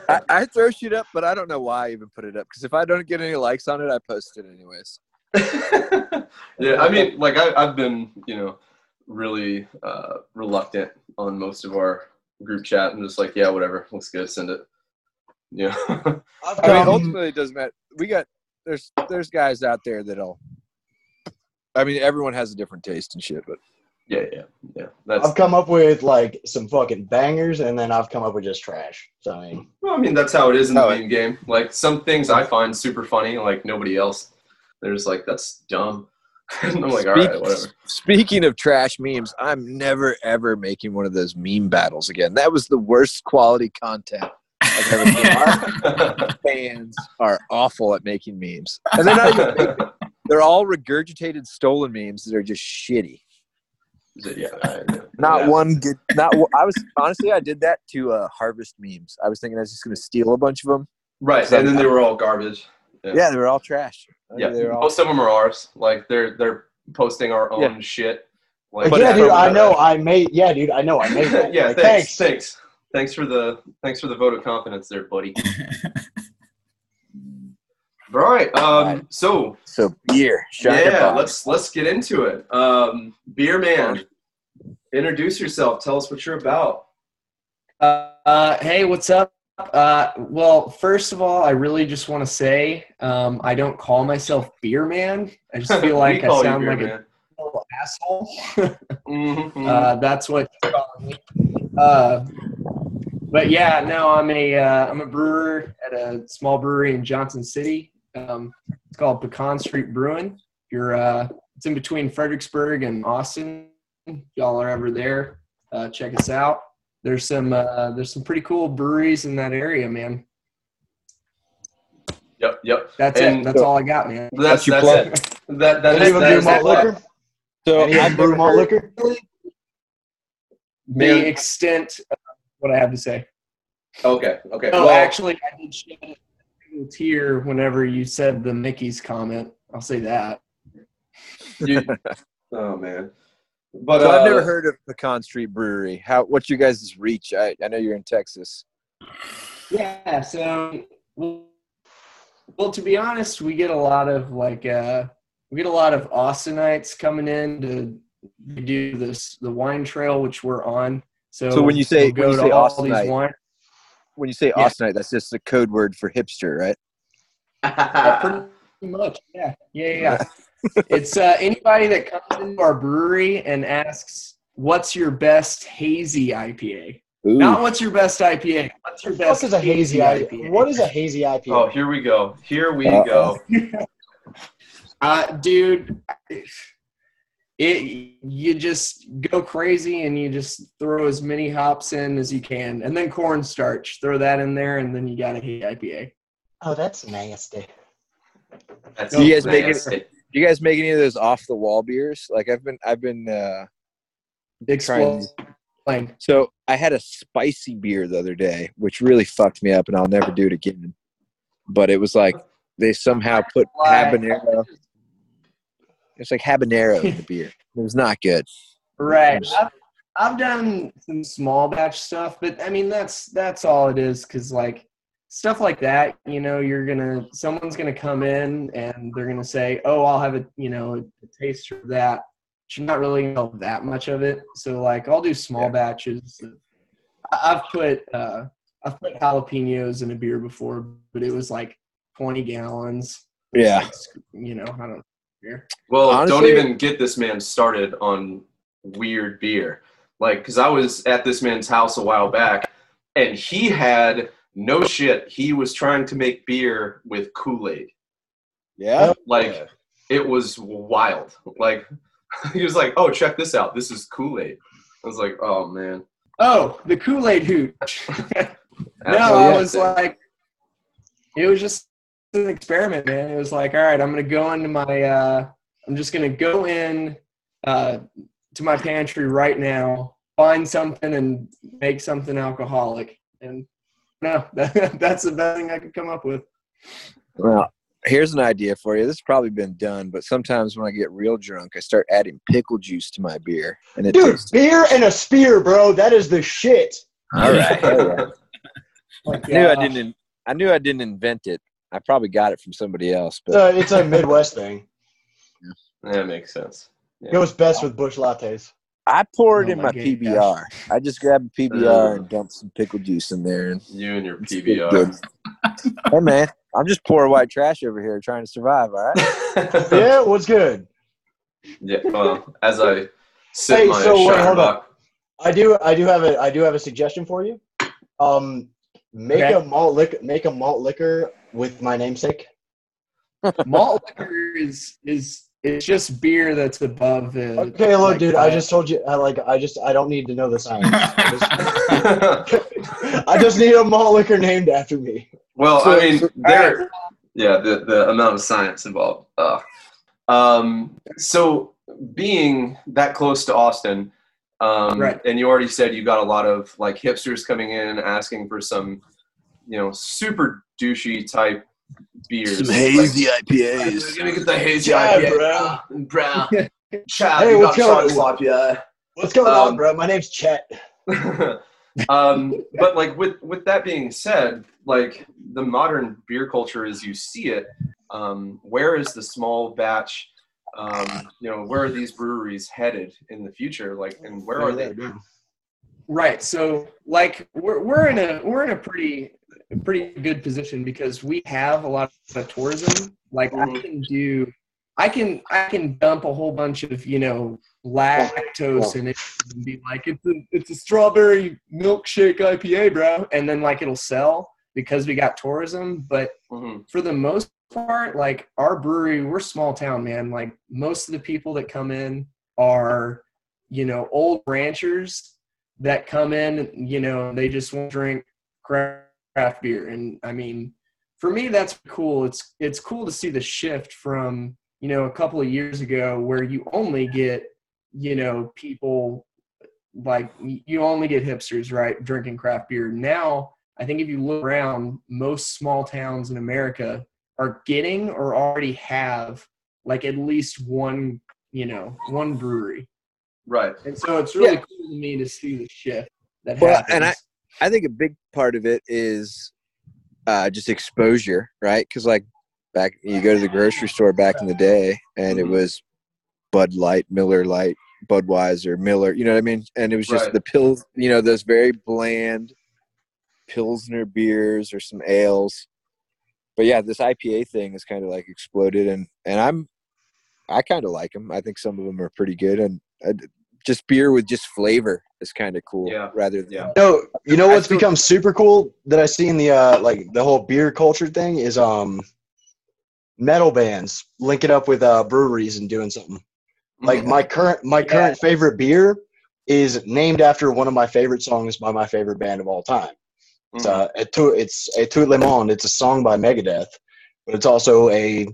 I, I throw shit up, but I don't know why I even put it up. Because if I don't get any likes on it, I post it anyways. yeah, I mean, like I, I've been, you know, really uh, reluctant on most of our group chat. I'm just like, yeah, whatever, looks good, send it. Yeah, I've mean, ultimately, it doesn't matter. We got there's there's guys out there that'll. I mean, everyone has a different taste and shit, but yeah, yeah, yeah. That's. I've come up with like some fucking bangers, and then I've come up with just trash. So I mean, Well, I mean, that's how it is in the Oh, meme game. Like some things I find super funny, like nobody else. They're just like, that's dumb. and I'm like, all right, whatever. Speaking of trash memes, I'm never ever making one of those meme battles again. That was the worst quality content I've ever seen. Our fans are awful at making memes, and they're not even. They're all regurgitated, stolen memes that are just shitty. Yeah, Not Yeah. one good. Not. one- I was honestly, I did that to uh, harvest memes. I was thinking I was just going to steal a bunch of them. Right, and then they were all garbage. Yeah. Yeah, they were all trash. I mean, Yeah, they were all. most of them are ours. Like they're they're posting our own Yeah. shit. like, Like, yeah, dude, I the- know I made. Yeah, dude, I know I made that. yeah, Like, thanks, thanks, thanks for the thanks for the vote of confidence there, buddy. All right, um, Right. so So beer. Shine yeah, yeah, let's let's get into it. Um, Beer man, introduce yourself. Tell us what you're about. Uh, uh, hey, what's up? Uh, well, first of all, I really just want to say um, I don't call myself Beer Man. I just feel like I sound like Beer a asshole. man. Mhm, uh, that's what you're me. Uh, but yeah, no, I'm a uh, I'm a brewer at a small brewery in Johnson City. Um, it's called Pecan Street Brewing. You're uh, it's in between Fredericksburg and Austin. If y'all are ever there, uh, check us out. There's some uh, there's some pretty cool breweries in that area, man. Yep, yep. That's And- it. That's all I got, man. That's your that's plug. it. That that Any is of them that do is malt the liquor? So Any of them I've brew never malt liquor? The Man. extent of what I have to say. Okay, okay. Oh, well, actually, I did shed a single tear whenever you said the Mickey's comment. I'll say that. you, oh man. But so uh, I've never heard of Pecan Street Brewery. How? What's your guys' reach? I, I know you're in Texas. Yeah. So, well, well, to be honest, we get a lot of like uh, we get a lot of Austinites coming in to do this the wine trail, which we're on. So, So when you say- we'll when you to say all these Austinite- wine. When you say Yeah. Austinite, that's just a code word for hipster, right? Yeah, pretty much. Yeah, yeah, yeah. it's uh, anybody that comes into our brewery and asks, "What's your best hazy IPA?" Ooh. Not what's your best IPA. What's your best is a hazy IPA? What is a hazy IPA? oh, here we go. Here we Uh-oh. go. Uh, dude, it you just go crazy and you just throw as many hops in as you can, and then cornstarch. Throw that in there, and then you got a hazy IPA. Oh, that's nasty. That's You guys make it- Do you guys make any of those off the wall beers? Like I've been, I've been. uh Explain. So I had a spicy beer the other day, which really fucked me up, and I'll never do it again. But it was like they somehow put habanero. It's like habanero in the beer. It was not good. Right. I've, I've done some small batch stuff, but I mean that's that's all it is. Cause like stuff like that, you know, you're gonna someone's gonna come in and they're gonna say, "Oh, I'll have a you know a, taste of that." But you're not really gonna know that much of it. So like I'll do small Yeah. batches. I've put uh, I've put jalapenos in a beer before, but it was like 20 gallons. Yeah. Like, you know, I don't. Beer. Well, don't even get this man started on weird beer. Like, because I was at this man's house a while back, and he had no shit. He was trying to make beer with Kool Aid. Yeah. Like it was wild. Like he was like, "Oh, check this out. This is Kool Aid." I was like, "Oh man." Oh, the Kool Aid hooch. no, Absolutely. I was like, it was just an experiment, man. It was like, all right, I'm gonna go into my, uh, I'm just gonna go in uh, to my pantry right now, find something, and make something alcoholic. And no, that, that's the best thing I could come up with. Well, here's an idea for you. This has probably been done, but sometimes when I get real drunk, I start adding pickle juice to my beer, and it Dude, tastes. beer and a spear, bro. That is the shit. All right. hell yeah. I knew I didn't. I knew I didn't invent it. I probably got it from somebody else, but a, it's a Midwest thing. That makes sense. It goes best with Busch lattes. I pour it Oh in my my gosh. PBR. I just grab a PBR and dump some pickle juice in there, and You and your PBR. hey man, I'm just pouring white trash over here, trying to survive. All right. Yeah, what's good? Yeah. Well, as I sip Hey, my so wait, Shiner hold Bock- I do I do have a I do have a suggestion for you. Um make Okay. a malt liquor make a malt liquor with my namesake. malt liquor is is it's just beer that's above the. Okay, look, like, dude, I uh, just told you I like I just I don't need to know the science. I just, I just need a malt liquor named after me. well, So- I mean, so- there. Yeah, the the amount of science involved. Ugh. Um, so being that close to Austin, um, Right. and you already said you got a lot of like hipsters coming in asking for some, you know, super douchey type beers. Some Like, IPAs. Let me get the hazy Yeah, IPA, bro. bro. Chad, Hey, you what's got going chocolate IPA. What's going Um, on, bro? My name's Chet. um, but like with with that being said, like the modern beer culture as you see it, um, where is the small batch? Um, you know, where are these breweries headed in the future? Like, and where are they? Right. So like we're we're in a we're in a pretty pretty good position because we have a lot of tourism. Like I Mhm. can do I can I can dump a whole bunch of, you know, lactose in it and be like, it's a it's a strawberry milkshake IPA, bro. And then like it'll sell because we got tourism. But Mhm. for the most part, like our brewery, we're small town, man. Like most of the people that come in are, you know, old ranchers that come in, you know, they just want to drink craft beer. And I mean, for me, that's cool. It's it's cool to see the shift from, you know, a couple of years ago where you only get, you know, people like you only get hipsters, right, drinking craft beer. Now, I think if you look around, most small towns in America are getting or already have like at least one, you know, one brewery. Right. And so it's really Yeah. cool to me to see the shift that Well, happens. and I- I think a big part of it is uh, just exposure, right? Because like back, you go to the grocery store back in the day, and it was Bud Light, Miller Lite, Budweiser, Miller. You know what I mean? And it was just Right. the pills. You know, those very bland pilsner beers or some ales. But yeah, this IPA thing has kind of like exploded, and and I'm, I kind of like them. I think some of them are pretty good, and uh, just beer with just flavor is kind of cool. Yeah. Rather than Yeah. No, you know what's feel- become super cool that I see in the uh like the whole beer culture thing is um metal bands linking up with uh breweries and doing something. Like my current my Yeah. current favorite beer is named after one of my favorite songs by my favorite band of all time. It's Mhm. uh Et tout, it's Et tout le monde. It's a song by Megadeth, but it's also a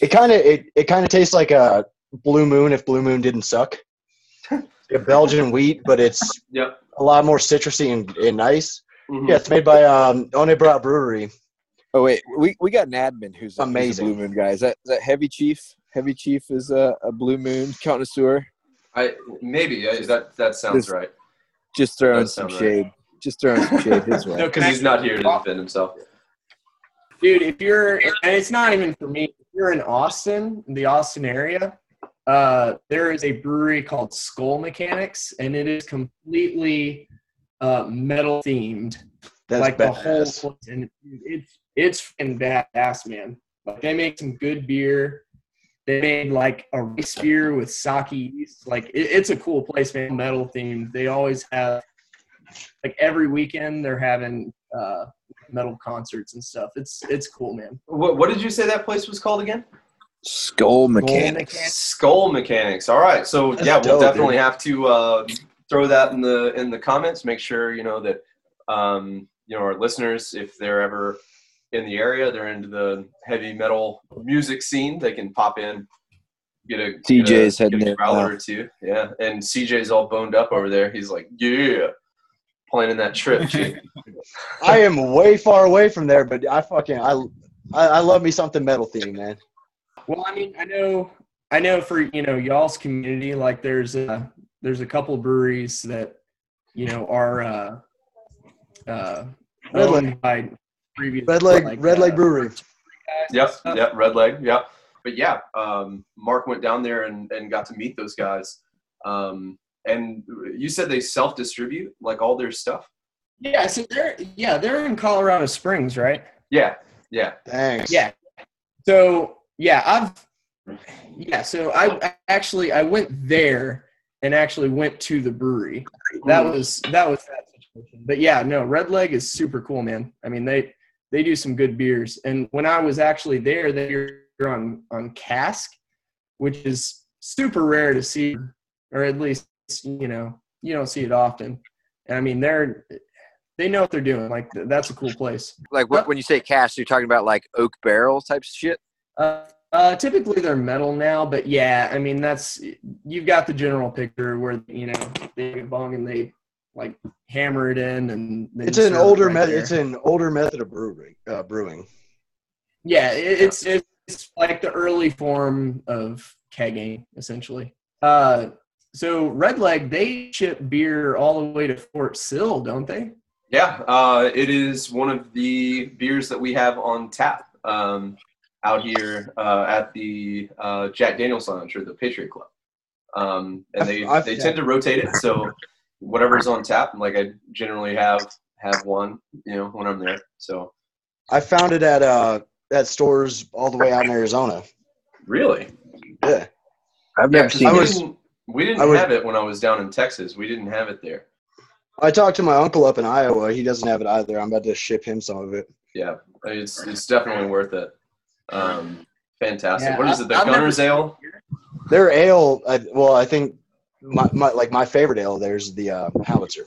it kind of it, it kind of tastes like a Blue Moon if Blue Moon didn't suck. A Belgian wheat, but it's Yep. a lot more citrusy and, and nice. Mhm. Yeah, it's made by um Unibroue Brewery. Oh wait, we, we got an admin who's a, who's a Amazing. Blue Moon guy. Is that is that Heavy Chief? Heavy Chief is a, a Blue Moon connoisseur. I maybe is that that sounds This- right Just throwing some sound right. shade. Just throwing some shade his way. No, because he's not here to defend himself. dude if you're and it's not even for me if you're in austin the austin area uh, there is a brewery called Skull Mechanix and it is completely uh, metal themed. That's like the whole place and it's it's fucking badass man. Like they make some good beer. They made like a rice beer with sake yeast. Like it, it's a cool place man. Metal themed. They always have like every weekend they're having uh metal concerts and stuff. It's it's cool, man. What, what did you say that place was called again? Skull Mechanix. Skull Mechanix. All right. So That's yeah, we'll dope, definitely dude. have to uh, throw that in the in the comments. Make sure you know that um, you know our listeners, if they're ever in the area, they're into the heavy metal music scene, they can pop in. Get a TJ's get a, heading get a growler or two. Yeah, and CJ's all boned up over there. He's like, yeah, planning that trip. I am way far away from there, but I fucking I I, I love me something metal theme, man. Well, I mean, I know, I know for you know y'all's community, like there's a there's a couple breweries that you know are uh, uh, Red owned Leg. by previous Red Leg like, Red Leg uh, Brewery. guys Yep, and stuff. yep, red leg, yep. But yeah, um, Mark went down there and, and got to meet those guys. Um, and you said they self distribute like all their stuff. Yeah, so they're yeah they're in Colorado Springs, right? Yeah, yeah. Thanks. Yeah. So yeah, I've yeah. So I I actually I went there and actually went to the brewery. That Mhm. was that was that situation. But yeah, no, Red Leg is super cool, man. I mean they they do some good beers. And when I was actually there, they were on on cask, which is super rare to see, or at least you know you don't see it often. And I mean they're they know what they're doing. Like that's a cool place. Like what, when you say cask, you're talking about like oak barrel type shit. Uh, uh, typically they're metal now, but yeah, I mean that's you've got the general picture where you know they get bung and they like hammer it in and they It's an older right method. It's an older method of brewing. Uh, brewing. yeah, it, it's it's like the early form of kegging essentially. Uh, so Red Leg they ship beer all the way to Fort Sill, don't they? Yeah, uh, it is one of the beers that we have on tap um, out here uh, at the uh, Jack Daniels Lounge or the Patriot Club. Um, and they, I've- I've- they tend to rotate it. So whatever's on tap, like I generally have have one, you know, when I'm there. So I found it at uh at stores all the way out in Arizona. really, Yeah. I've yeah, seen we was- didn't, we didn't I was- have it when I was down in Texas. We didn't have it there. I talked to my uncle up in Iowa. He doesn't have it either. I'm about to ship him some of it. Yeah, it's it's definitely worth it. Um, fantastic. Yeah, what is it? The I've Gunner's Ale. Their ale, I, well, I think my, my like my favorite ale there's the uh, Howitzer,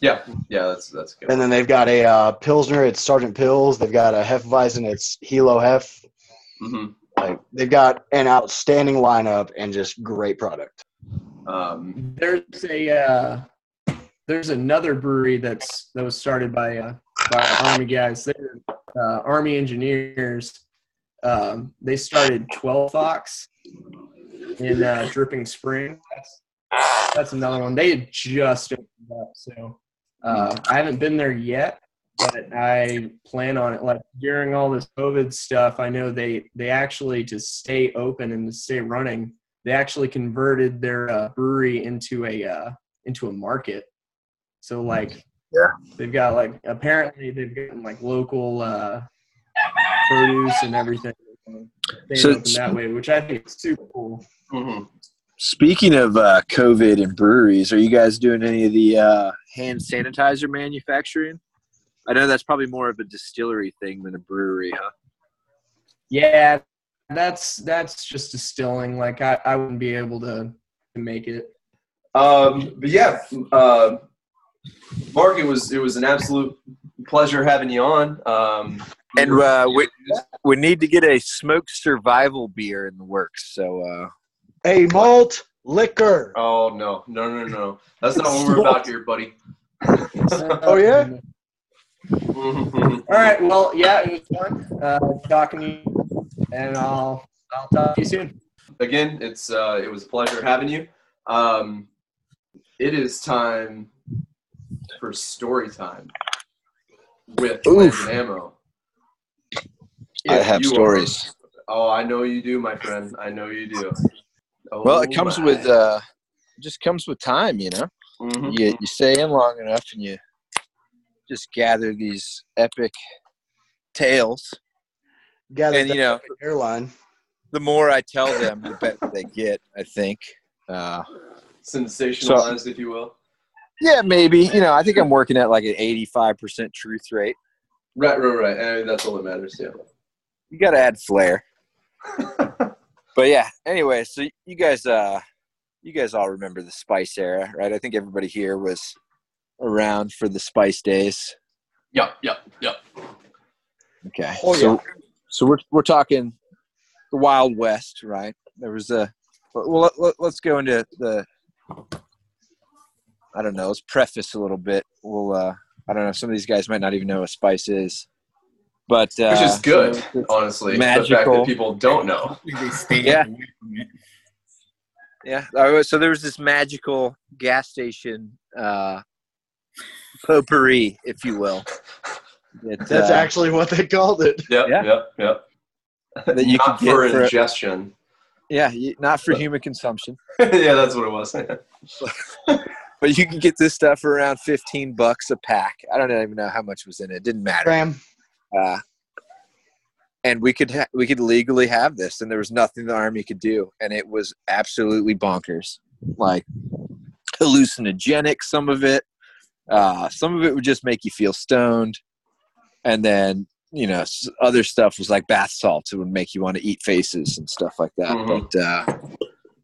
Yeah, yeah, that's that's good. and then they've got a uh, Pilsner. It's Sergeant Pills. They've got a Hefeweizen. It's Hilo Hef. Mm-hmm. Like they've got an outstanding lineup and just great product. Um, There's a uh, there's another brewery that's that was started by uh, by Army guys. They're uh, Army engineers. Um, they started Twelve Fox in uh, Dripping Spring. That's that's another one. They had just opened up, so uh, I haven't been there yet, but I plan on it. Like during all this COVID stuff, I know they they actually to stay open and to stay running, they actually converted their uh, brewery into a uh, into a market. So like, Yeah. they've got like apparently they've gotten like local uh, produce and everything. They So- open that way, which I think is super cool. mhm. Speaking of uh, COVID and breweries, are you guys doing any of the uh, hand sanitizer manufacturing? I know that's probably more of a distillery thing than a brewery, huh? Yeah, that's that's just distilling. Like I, I wouldn't be able to to make it. Um, but yeah, uh, Mark, it was it was an absolute pleasure having you on. Um, And uh, we we need to get a smoked survival beer in the works. So uh, A malt liquor. oh no, no, no, no, that's not what we're about here, buddy. Oh, yeah? Mhm. All right. Well, yeah, it was fun uh, talking to you, and I'll I'll talk to you soon. Again, it's uh, it was a pleasure having you. Um, it is time for story time with Oof. Ammo. I have you are- stories. oh, I know you do, my friend. I know you do. Oh, Well, it comes my. with uh, it just comes with time, you know. Mhm. You you stay in long enough, and you just gather these epic tales. Gather And you know, the airline. the more I tell them, the better they get. I think. Uh, sensationalized, if you will. yeah, maybe. You know, I think I'm working at like an 85% truth rate. Right, right, right. And that's all that matters. Yeah. You got to add flair. but yeah. Anyway, so you guys, uh, you guys all remember the Spice era, right? I think everybody here was around for the Spice days. Yep, yep, yep. Okay. Oh, so, so we're we're talking the Wild West, right? There was a well. Let, let, let's go into the. I don't know. Let's preface a little bit. We'll. uh I don't know. Some of these guys might not even know what spice is, but uh, Which is good, so it's- honestly. The fact magical. that people don't know. Yeah. away from it. Yeah. All right, So there was this magical gas station uh, potpourri, if you will. that, That's uh, actually what they called it. Yep, Yeah. yep, yep. That you Not could get for for- ingestion. yeah, you- not for human consumption, yeah, that's what it was. but you can get this stuff for around fifteen bucks a pack. I don't even know how much was in it. It didn't matter. Graham, Uh, and we could ha- we could legally have this, and there was nothing the army could do, and it was absolutely bonkers, like hallucinogenic. Some of it, uh, some of it would just make you feel stoned, and then you know other stuff was like bath salts. It would make you want to eat faces and stuff like that. Mhm. But uh,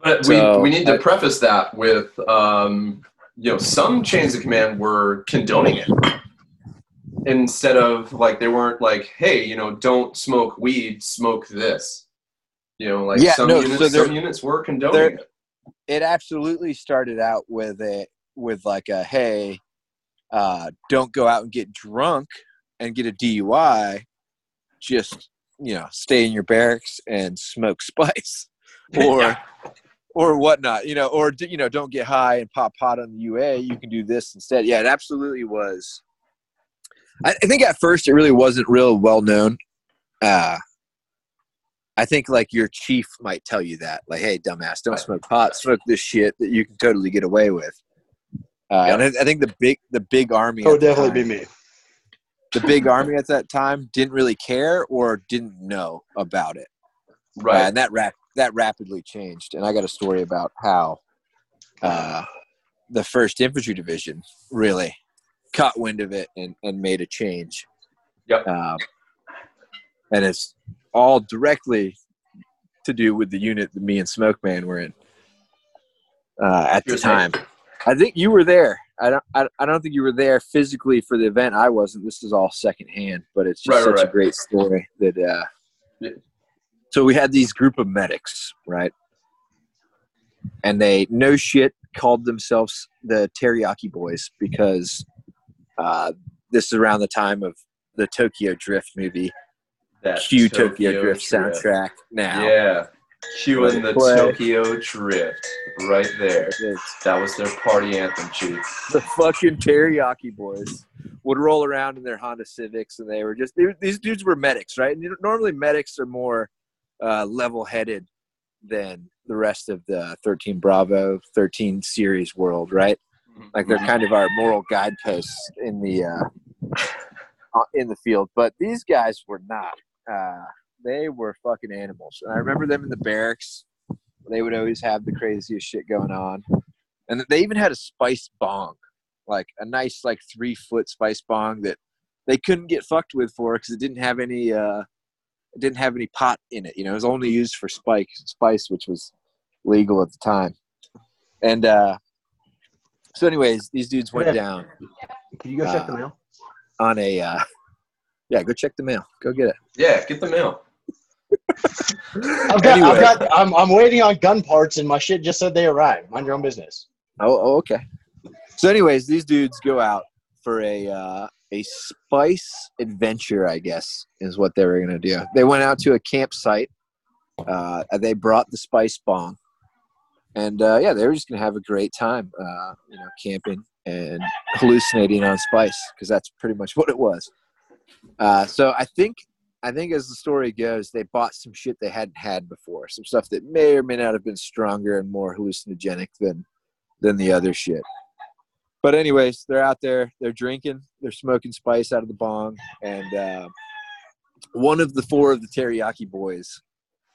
But So, we, we need to preface that with, um, you know, some chains of command were condoning it. Instead of like, they weren't like, hey, you know, don't smoke weed, smoke this. You know, like Yeah, some, no, units, so some units were condoning it. it absolutely started out with a with like a hey uh don't go out and get drunk and get a dui just you know stay in your barracks and smoke spice or Yeah. or whatnot you know or you know don't get high and pop pot on the ua you can do this instead yeah it absolutely was i, I think at first it really wasn't real well known uh I think like your chief might tell you that, like, "Hey, dumbass, don't smoke pot. Smoke this shit that you can totally get away with." Uh, And I, I think the big, the big army, would definitely time- be me. the big army at that time didn't really care or didn't know about it. Uh, Right. and that rap that rapidly changed. And I got a story about how uh, the First Infantry Division really caught wind of it and, and made a change. Yep. Um, and it's all directly to do with the unit that me and Smoke Man were in uh, at the saying- time. I think you were there. I don't. I, I don't think you were there physically for the event. I wasn't. This is all secondhand, but it's just Right, right, such a great story that. Uh, Yeah. So we had these group of medics, right? And they no shit called themselves the Teriyaki Boys because uh, this is around the time of the Tokyo Drift movie, That cue Tokyo, Drift, Drift. soundtrack now. Yeah. Cueing the Play. Tokyo Drift right there. That was their party anthem, Chief. the fucking teriyaki boys would roll around in their Honda Civics, and they were just they, these dudes were medics, right? And normally medics are more uh, level-headed than the rest of the 13 Bravo 13 series world, right? Like they're kind of our moral guideposts in the uh, uh, in the field, but these guys were not. Uh, they were fucking animals, and I remember them in the barracks. They would always have the craziest shit going on, and they even had a spice bong, like a nice like three foot spice bong that they couldn't get fucked with for because it didn't have any uh, it didn't have any pot in it. You know, it was only used for spice, spice, which was legal at the time, and. uh so, anyways, these dudes went Yeah. down Can you go check the Uh, mail? on a. Uh, yeah, go check the mail. Go get it. Yeah, get the mail. I've got, anyway. I've got, I'm, I'm waiting on gun parts, and my shit just said they arrived. Mind your own business. Oh, oh, okay. So, anyways, these dudes go out for a uh, a spice adventure. I guess is what they were gonna do. They went out to a campsite. Uh, they brought the spice bong, and uh, yeah, they were just gonna have a great time. Uh, you know, camping and hallucinating on spice because that's pretty much what it was. Uh, so I think I think as the story goes, they bought some shit they hadn't had before, some stuff that may or may not have been stronger and more hallucinogenic than than the other shit. But anyways, they're out there, they're drinking, they're smoking spice out of the bong, and uh, one of the four of the teriyaki boys,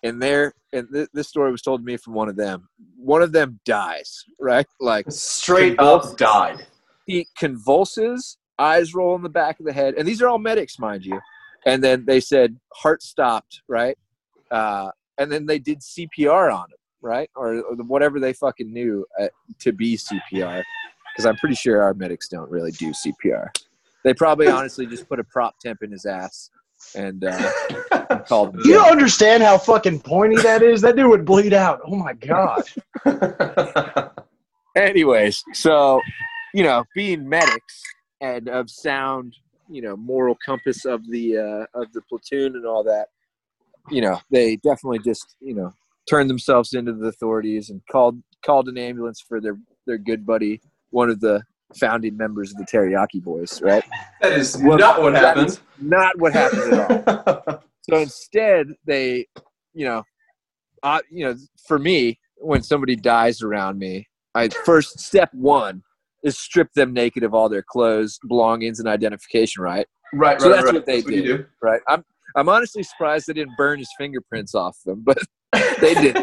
and there, and th- this story was told to me from one of them. One of them dies, right? Like Straight up died. he convulses eyes roll in the back of the head, and these are all medics, mind you. And then they said heart stopped, right? Uh, and then they did CPR on him, right, or, or whatever they fucking knew uh, to be CPR, because I'm pretty sure our medics don't really do CPR. They probably honestly just put a prop temp in his ass and uh, called him. You don't understand how fucking pointy that is. That dude would bleed out. Oh my god. anyways so you know being medics and of sound you know moral compass of the uh of the platoon and all that you know they definitely just you know turned themselves into the authorities and called called an ambulance for their their good buddy one of the founding members of the teriyaki boys right that is Well, not what happened. not what happened at all so instead they you know uh, you know for me when somebody dies around me i first step one is strip them naked of all their clothes belongings and identification right right, So right, So that's right. what they you did. do. right i'm i'm honestly surprised they didn't burn his fingerprints off them but They did.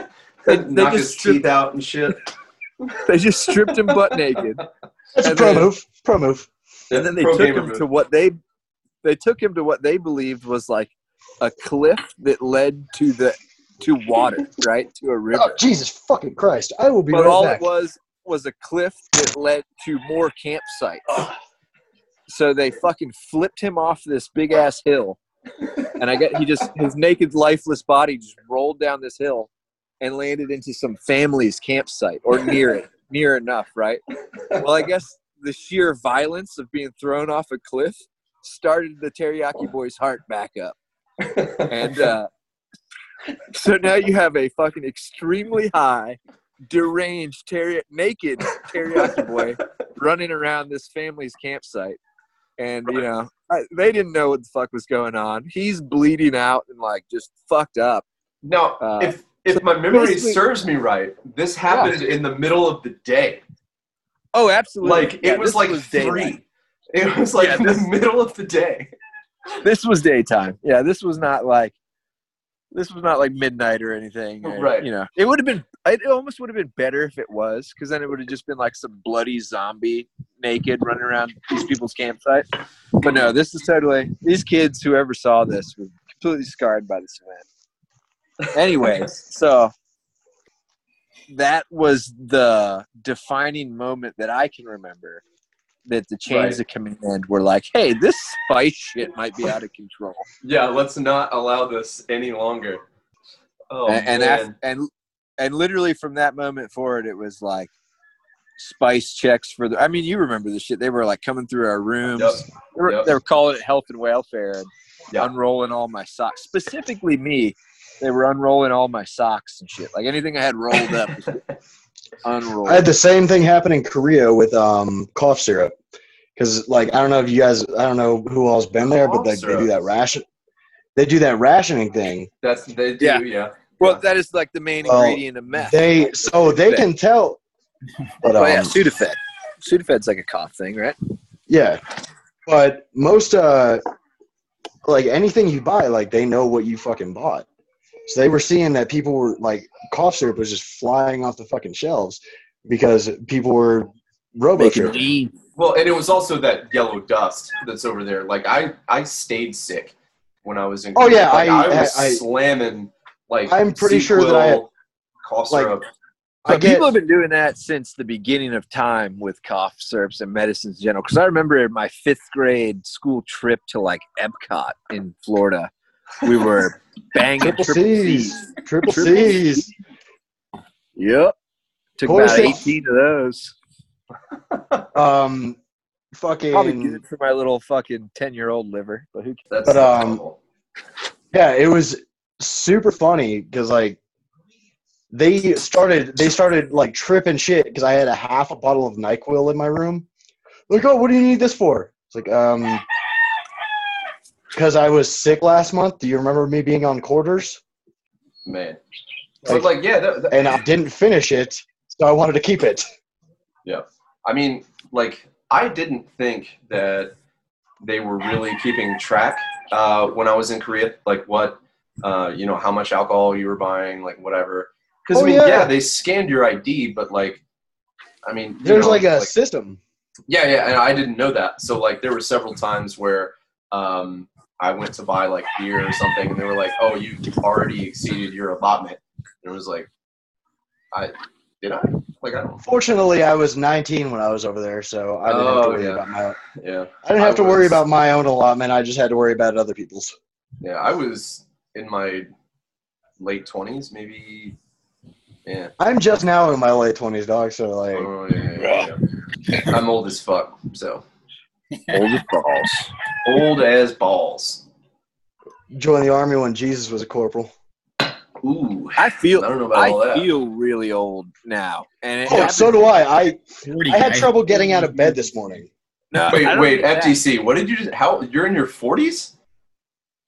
They- they knock just his teeth out and shit. They just stripped him butt naked That's a And pro then- move. Pro move. and then they Pro took him move. to what they they took him to what they believed was like a cliff that led to the to water right to a river Oh Jesus fucking Christ! I will be but right all back. it was was a cliff that led to more campsites. So they fucking flipped him off this big ass hill, and I get he just his naked, lifeless body just rolled down this hill and landed into some family's campsite or near it, near enough, right? Well, I guess the sheer violence of being thrown off a cliff started the teriyaki boy's heart back up, and uh, so now you have a fucking extremely high, deranged, teri- naked teriyaki boy running around this family's campsite. And, you know, I, they didn't know what the fuck was going on. He's bleeding out and, like, just fucked up. Now, Uh, if if my memory serves me right, this happened in the middle of the day. Oh, absolutely. Like Yeah, it was like daylight. three. It was like Yeah, in this- the middle of the day. This was daytime. Yeah, this was not like. This was not like midnight or anything, or, Right. You know, it would have been. It almost would have been better if it was, because then it would have just been like some bloody zombie naked running around these people's campsite. But no, this is totally these kids. Whoever saw this were completely scarred by this event. Anyways, so that was the defining moment that I can remember that the chains Right. of command were like, "Hey, this spice shit might be out of control." Yeah, let's not allow this any longer. Oh and and, and and literally from that moment forward, it was like spice checks for the. I mean, you remember the shit? They were like coming through our rooms. Yep. They, were, Yep. they were calling it health and welfare and Yeah. unrolling all my socks. Specifically me, they were unrolling all my socks and shit. Like anything I had rolled up, unrolled. I had the same thing happen in Korea with um cough syrup. Because like I don't know if you guys I don't know who all's been there, but Cough like they do that ration they do that rationing thing. That's they do, Yeah. yeah. well, that is like the main Well, ingredient of meth. They so they can tell but oh um, yeah, Sudafed. Sudafed's like a cough thing, right? Yeah, but most uh, like anything you buy, like they know what you fucking bought. So they were seeing that people were like cough syrup was just flying off the fucking shelves because people were robo Making tripping. lean. Well, and it was also that yellow dust that's over there. Like I, I stayed sick when I was in. Oh, yeah, like, I- I, was I- I- slamming like. I'm pretty sure that I cough syrup. I But get people have been doing that since the beginning of time with cough syrups and medicines in general. Because I remember my fifth grade school trip to like Epcot in Florida, we were banging triple triple C's, C's. triple Triple C's. Yep. Took course about they- 18 of those. Um, fucking. Probably good for my little fucking 10 year old liver. But who That's but, um, yeah, it was super funny because like they started they started like tripping shit because I had a half a bottle of Nyquil in my room. Like, oh, what do you need this for? It's like, um, because I was sick last month. Do you remember me being on quarters? man. Like yeah, that, that- And I didn't finish it, so I wanted to keep it. Yeah, I mean, like, I didn't think that they were really keeping track uh, when I was in Korea, like what, uh, you know, how much alcohol you were buying, like whatever. Because Oh, I mean, yeah. yeah. they scanned your ID, but like, I mean, There's know, like a system. Yeah, yeah, and I didn't know that. So like, there were several times where um, I went to buy like beer or something, and they were like, "Oh, you already exceeded your allotment." And it was like, "I did I? Like I don't." Fortunately, I was 19 when I was over there, so I didn't have to Oh, worry yeah. about my. Yeah, I didn't have I to worry about my own allotment. I just had to worry about other people's. yeah. I was in my late twenties, maybe. Yeah. I'm just now in my late 20s, dog. So like, Oh, yeah, yeah. I'm old as fuck, so Old as balls. old as balls. joined the army when Jesus was a corporal. Ooh, I feel I don't know about all I that. feel really old now, and it Oh, so do I. I 40, I had guy. trouble getting out of bed this morning. No, Wait, wait, get that. FDC. What did you just? How you're in your forties?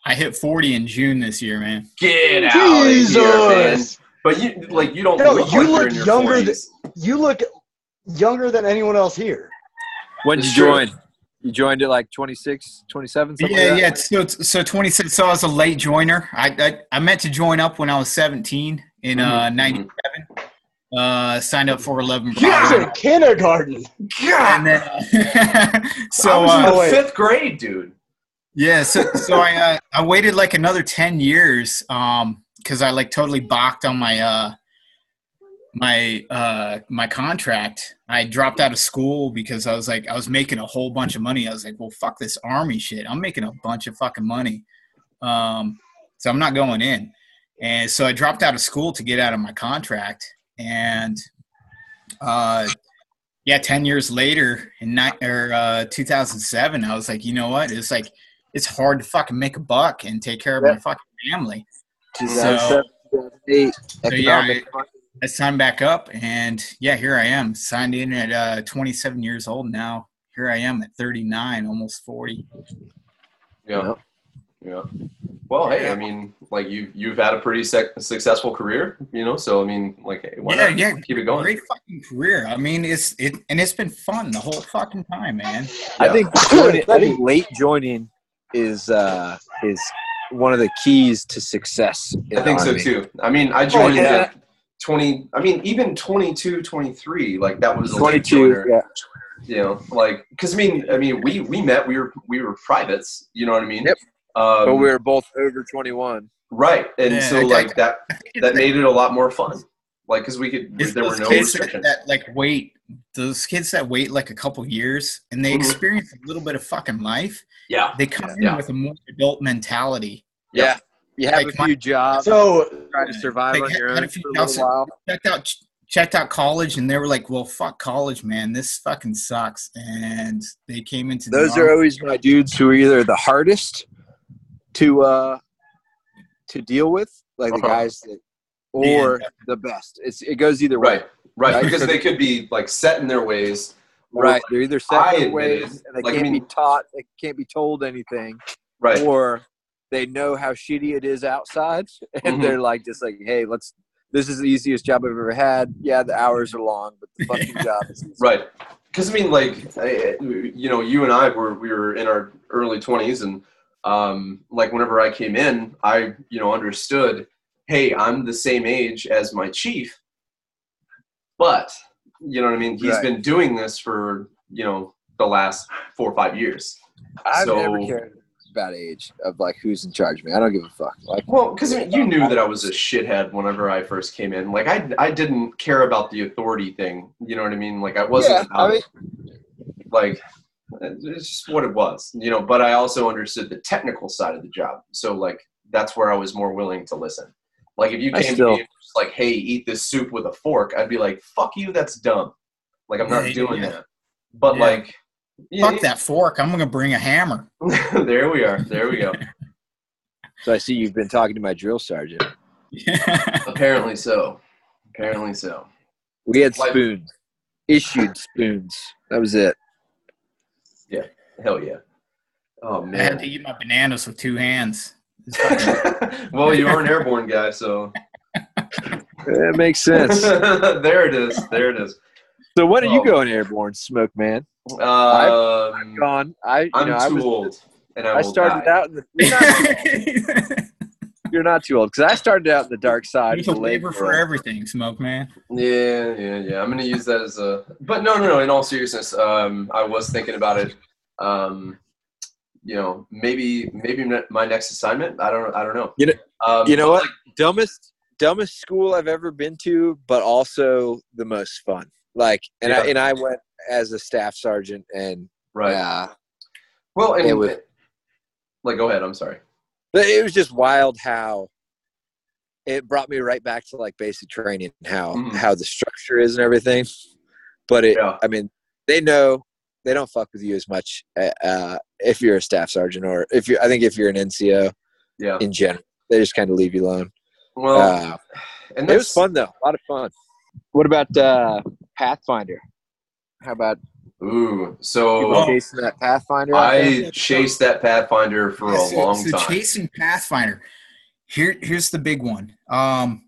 I hit 40 in June this year, man. Get out of here, man. Jesus, But you like you don't No, look you like look in your younger 40s. you look younger than anyone else here. When did It's you true. join? You joined at like 26, 27? something Yeah, like yeah. So, so 26. So I was a late joiner. I, I I meant to join up when I was 17 in uh, Mhm, 97. Uh, signed up for 11 You was in kindergarten. God, And then, uh, so I was in uh, the fifth grade, dude. Yeah, so so I uh, I waited like another ten years um because I like totally balked on my uh my uh my contract. I dropped out of school because I was like I was making a whole bunch of money. I was like, well, fuck this army shit. I'm making a bunch of fucking money, um, so I'm not going in. And so I dropped out of school to get out of my contract, and uh, yeah, ten years later in ni- or uh, 2007, I was like, you know what? It's like it's hard to fucking make a buck and take care of my fucking family. 2007, 2008, So, yeah, economic I signed back up, and yeah, here I am, signed in at uh, 27 years old now. Here I am at 39, almost 40. Yeah, yeah. Well, hey, I mean, like you you've had a pretty sec- successful career, you know. So I mean, like, hey, why Yeah, not yeah, keep it going? Great fucking career. I mean, it's it, and it's been fun the whole fucking time, man. I think joining, I think late joining is uh, is one of the keys to success. I think so too. I mean, I joined yeah. At 20. I mean, even 22, 23, like that was 22, joiner. yeah. you know like because i mean i mean we we met we were we were privates you know what i mean Yep. um, But we were both over 21. right and Yeah, so like that that made it a lot more fun like because we could It's there were those no kids that, restrictions that like wait, those kids that wait like a couple years and they Mhm. experience a little bit of fucking life. yeah They come in Yeah. with a more adult mentality. Yeah. You have Like a my- few jobs, So try to survive Like, on your had a own few for a little while. checked out checked out college and they were like, "Well, fuck college, man. This fucking sucks." And they came into the Those are always my dudes who are either the hardest to uh to deal with, like the Uh-huh. guys that, or the best. It's it goes either way. right right Right. because they could be like set in their ways or, Right. They're either set in their ways and they Like, can't mean- be taught, they can't be told anything, right or they know how shitty it is outside, and Mhm. they're like just like, hey, let's. This is the easiest job I've ever had. Yeah, the hours are long, but the fucking job is easy. right because i mean like I, you know you and i were we were in our early 20s and um like whenever i came in i you know understood hey i'm the same age as my chief but you know what i mean He's Right. been doing this for you know the last four or five years I've never So- cared about age of like who's in charge of me. I don't give a fuck. Like well because you knew that i was a shithead whenever i first came in like i i didn't care about the authority thing you know what i mean like i wasn't yeah, about I mean, like it's just what it was you know but i also understood the technical side of the job so like that's where i was more willing to listen like if you came still- to me and was like hey eat this soup with a fork i'd be like fuck you that's dumb like i'm not Yeah, doing yeah. that but Yeah. like you Fuck that fork. I'm gonna bring a hammer. there we are there we go so I see you've been talking to my drill sergeant. apparently so apparently so We had Like- spoons, issued spoons. That was it. Yeah. Hell yeah oh man. I had to eat my bananas with two hands. Well you are an airborne guy so That makes sense. there it is there it is so when are you going airborne, Smoke Man? Um, Gone. I, you I'm know, too I was. old, and I, I started die. out in the. you're not too old. You're not too old because I started out in the dark side. There's a of the lake waiver for everything, Smoke Man. Yeah, yeah, yeah. I'm gonna use that as a. But no, no, no. In all seriousness, um, I was thinking about it. Um, you know, maybe, maybe my next assignment. I don't, I don't know. You know- um, You know what? like, dumbest dumbest school I've ever been to, but also the most fun. Like, and I and I went as a staff sergeant, and right. uh, Well, and It was- like, go ahead. I'm sorry. but it was just wild how it brought me right back to like basic training, and how Mhm. how the structure is and everything. But it, Yeah. I mean, they know they don't fuck with you as much uh, uh, if you're a staff sergeant or if you. I think if you're an NCO Yeah. in general, they just kind of leave you alone. Well, Uh, and it was fun though, a lot of fun. What about uh, Pathfinder? How about Ooh, so chasing that Pathfinder? I chased that Pathfinder for a So- long so time. chasing Pathfinder. Here, here's the big one. Um,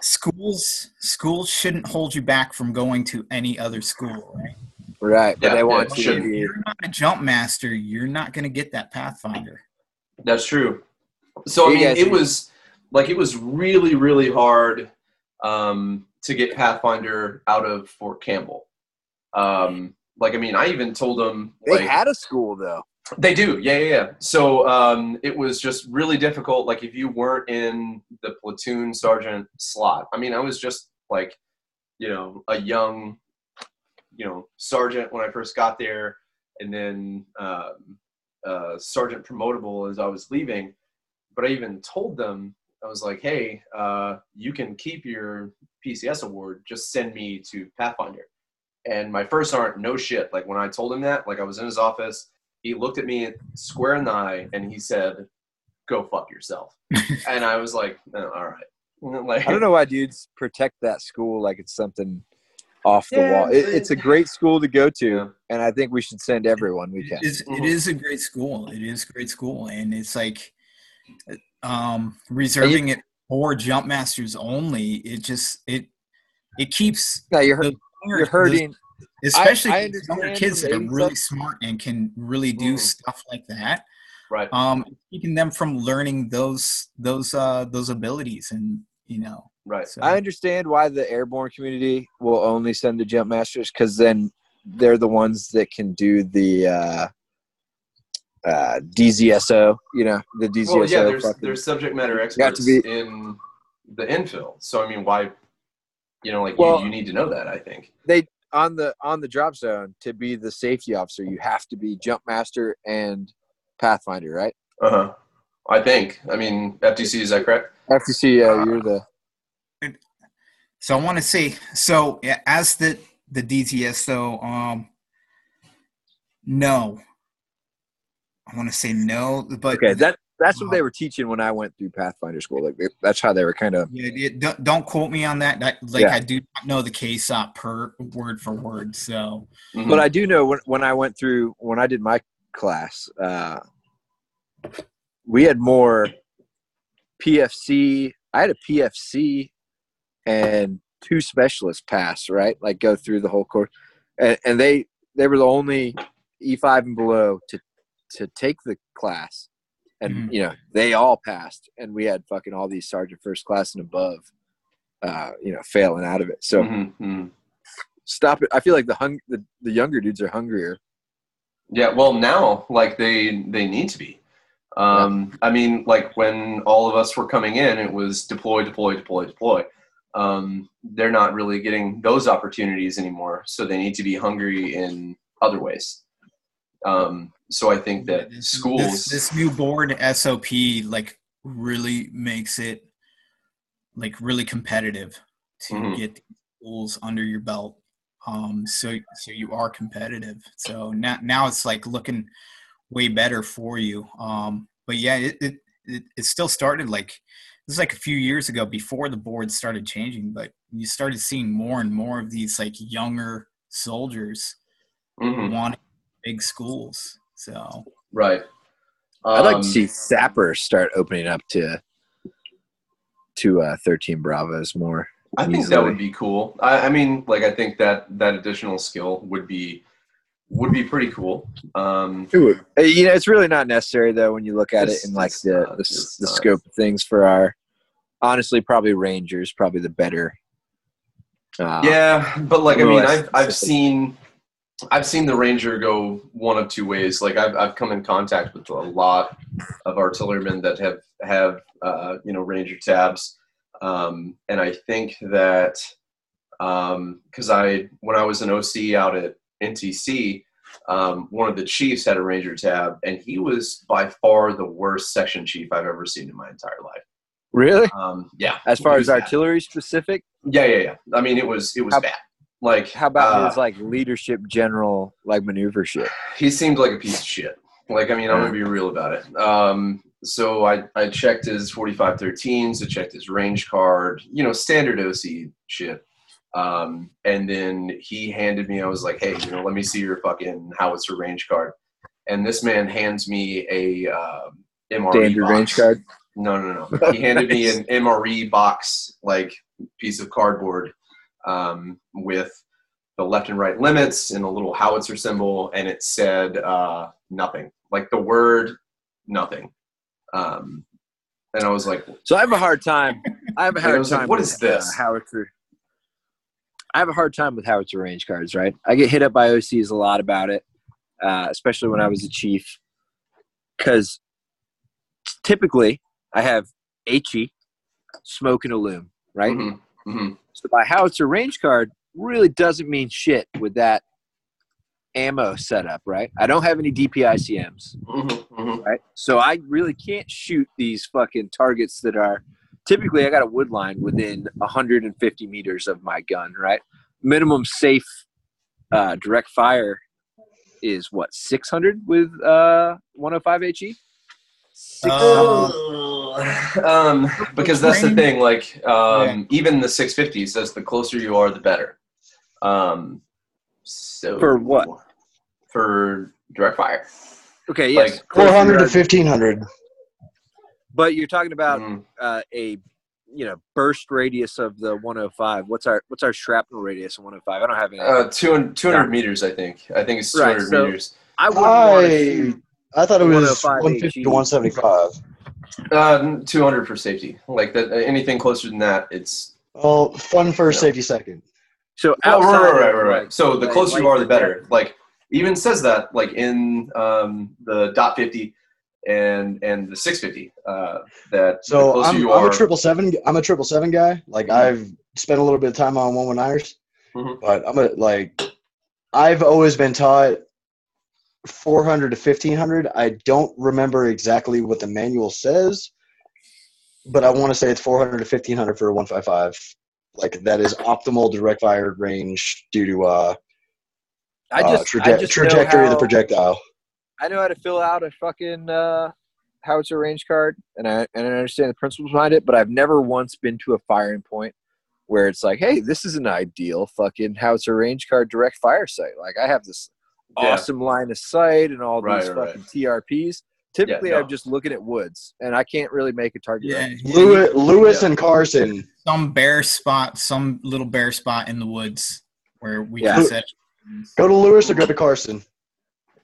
schools, schools shouldn't hold you back from going to any other school. Right? right, but Yeah, they want you to If you're not a jump master, you're not going to get that Pathfinder. That's true. So I mean, it was like it was really, really hard um, to get Pathfinder out of Fort Campbell. Um, like I mean, I even told them They like, had a school though. They do, yeah, yeah, yeah. So um, it was just really difficult. Like if you weren't in the platoon sergeant slot, I mean, I was just like, you know, a young, you know, sergeant when I first got there, and then um, uh, sergeant promotable as I was leaving. But I even told them, I was like, hey, uh, you can keep your PCS award. Just send me to Pathfinder. And my first sergeant, no shit. Like when I told him that, like I was in his office he looked at me square in the eye and he said, "Go fuck yourself." and I was like, "Oh, "All right." Like, I don't know why dudes protect that school like it's something off the Yeah, wall. It, it's a great school to go to, Yeah. and I think we should send everyone we can. It is, it is a great school. It is a great school, and it's like um, reserving it for jump masters only. It just it it keeps Now you're the- you're hurting. especially I the younger kids that are really inside- smart and can really do Mm. stuff like that. Right. Um, keeping them from learning those those uh those abilities, and you know, Right. so I understand why the airborne community will only send the jump masters because then they're the ones that can do the uh, uh, DZSO. You know, the DZSO. Well, yeah. There's fucking- there's subject matter got experts to be- in the infill. So I mean, why? You know, like Well- you, you need to know that. I think. they on the on the drop zone to be the safety officer. You have to be jump master and pathfinder, right? Uh huh. I think. I mean, FTC is that correct? FTC, uh, you're the So I want to see so yeah, as the the DTS though, um, no, I want to say no, but okay. That that's what they were teaching when I went through Pathfinder school. Like that's how they were kind of. yeah, yeah, don't, don't quote me on that. I, like Yeah. I do not know the case uh, per word for word. So Mhm. But I do know when when I went through when I did my class, uh, we had more PFC. I had a PFC and two specialists pass right, like go through the whole course, and, and they they were the only E five and below to to take the class, and Mhm. you know they all passed, and we had fucking all these sergeant first class and above, uh, you know, failing out of it. So Mhm, mhm. stop it. I feel like the hung the, the younger dudes are hungrier. Yeah, well, now like they they need to be. Um, I mean, like when all of us were coming in, it was deploy, deploy, deploy, deploy. Um, they're not really getting those opportunities anymore, so they need to be hungry in other ways. Um, so I think that this, schools, this, this new board SOP like really makes it like really competitive to Mhm. get schools under your belt. Um, so so you are competitive. So now now it's like looking way better for you. Um, but yeah, it, it it it still started like this is like a few years ago before the board started changing, but you started seeing more and more of these like younger soldiers Mhm, wanting big schools. So right? I'd like Um, to see Sappers start opening up to to uh, thirteen Bravos more. I think that would be cool. I, I mean, like I think that that additional skill would be would be pretty cool. Um, It would. Uh, You know, it's really not necessary though when you look at it in like the not, the, the scope of things for our. Honestly, probably Rangers, probably the better. Uh, yeah, but like I mean, I've I've seen I've seen the Ranger go one of two ways. Like I've I've come in contact with a lot of artillerymen that have have uh, you know Ranger tabs, um, and I think that because I when I was an OC out at NTC, um, one of the chiefs had a Ranger tab, and he was by far the worst section chief I've ever seen in my entire life. Really? Um, yeah, As far as was bad. artillery specific, Yeah, yeah, yeah. I mean, it was it was How- bad. Like, how about uh, his like leadership, general like maneuver shit? he seemed like a piece of shit. Like, I mean, I'm gonna be real about it. Um, so I I checked his 4513s, I checked his range card, you know, standard OC shit. Um, and then he handed me, I was like, hey, you know, let me see your fucking howitzer range card. And this man hands me a um, MRE Standard box. range card. No, no, no. He handed me an MRE box, like piece of cardboard, um, with the left and right limits and a little howitzer symbol, and it said uh, nothing, like the word nothing. Um, and I was like, So I have a hard time. I have a hard was like, time. what with, is this? Uh, howitzer. I have a hard time with howitzer range cards. Right, I get hit up by OCs a lot about it, uh, especially when I was a chief, because typically I have HE, smoke and illum. Right, mhm, mhm. So my howitzer range card really doesn't mean shit with that ammo setup. Right, I don't have any DPICMs Mhm, mhm. right? So I really can't shoot these fucking targets that are typically I got a wood line within 150 meters of my gun, right? Minimum safe uh, direct fire is what 600 with uh, 105 HE. Um, because that's the thing. Like, um, even the 650 says the closer you are, the better. Um, so For what? For direct fire. Okay, yes, Like, 400 to 1500. But you're talking about Mhm. uh, a you know burst radius of the 105. What's our what's our shrapnel radius of 105? I don't have any. Uh, 200, 200 meters, I think. I think it's 200 Right, so- meters. I wouldn't want to shoot. I thought it was 150 to 175. Uh, 200 for safety. Like that. Anything closer than that, it's. Well, fun first, Yeah. safety second. So Oh, right, outside right, right, right, right. So the closer you are, the better. projector- Like even says that, like in um, the dot 50 and and the 650. Uh, that the So closer I'm, you I'm are, a triple seven. I'm a triple seven guy. Like Mhm. I've spent a little bit of time on one one niners, Mhm. but I'm a like I've always been taught 400 to 1500. I don't remember exactly what the manual says, but I want to say it's 400 to 1500 for a 155. Like that is optimal direct fire range due to uh, I uh, just, traje- I just trajectory of the projectile. I know how to fill out a fucking uh, howitzer range card, and I and I understand the principles behind it. But I've never once been to a firing point where it's like, hey, this is an ideal fucking howitzer range card direct fire site. Like I have this Yeah. awesome line of sight and all Right, these right, fucking TRPs. Typically, no. I'm just looking at woods, and I can't really make a target. Yeah. Lewis, Lewis Yeah. and Carson. some bare spot, some little bare spot in the woods where we Yeah. can set. Go to Lewis or go to Carson.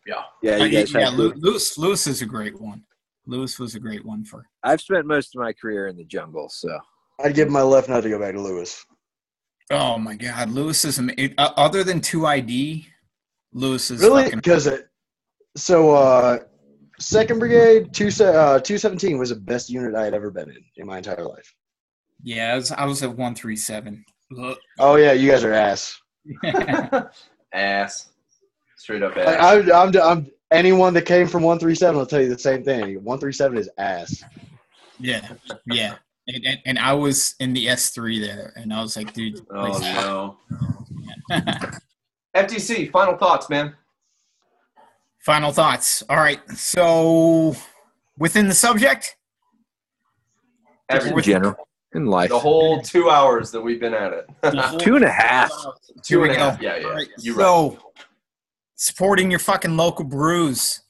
yeah. Yeah, Uh, you guys yeah, have. Lew- good- Lewis. Lewis is a great one. Lewis was a great one for. I've spent most of my career in the jungle, so I'd give my left nut to go back to Lewis. Oh my God, Lewis is ama- it- uh, other than two ID. Lewis is Really? fucking. Because it. So, uh, Second Brigade, two se- uh, two seventeen was the best unit I had ever been in in my entire life. Yeah, I was, I was at one three seven. Look. Oh yeah, you guys are ass. ass. Straight up ass. I, I'm, I'm anyone that came from one three seven will tell you the same thing. One three seven is ass. yeah, yeah. And, and, and I was in the S three there, and I was like, dude. oh no. FTC. Final thoughts, man. Final thoughts. All right. So, within the subject, just in general in life, The whole two hours that we've been at it. two and a half. two Here and we a go. half. Yeah, yeah. All right. You right. so, supporting your fucking local brews.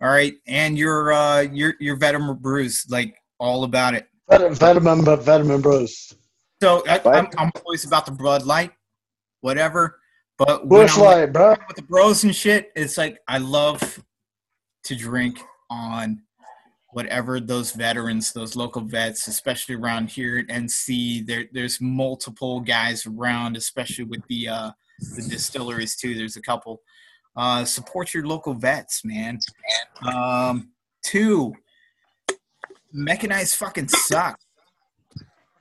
All right, and your uh your your veteran brews, like all about it. Vet- Vitamin, but vitamin bros. So I, I'm, I'm always about the Bud Light, whatever. But when Busch I'm, Light, bro. with the bros and shit, it's like I love to drink on whatever those veterans, those local vets, especially around here at NC. There, there's multiple guys around, especially with the uh, the distilleries too. There's a couple. Uh, support your local vets, man. Um, two, mechanized fucking sucks.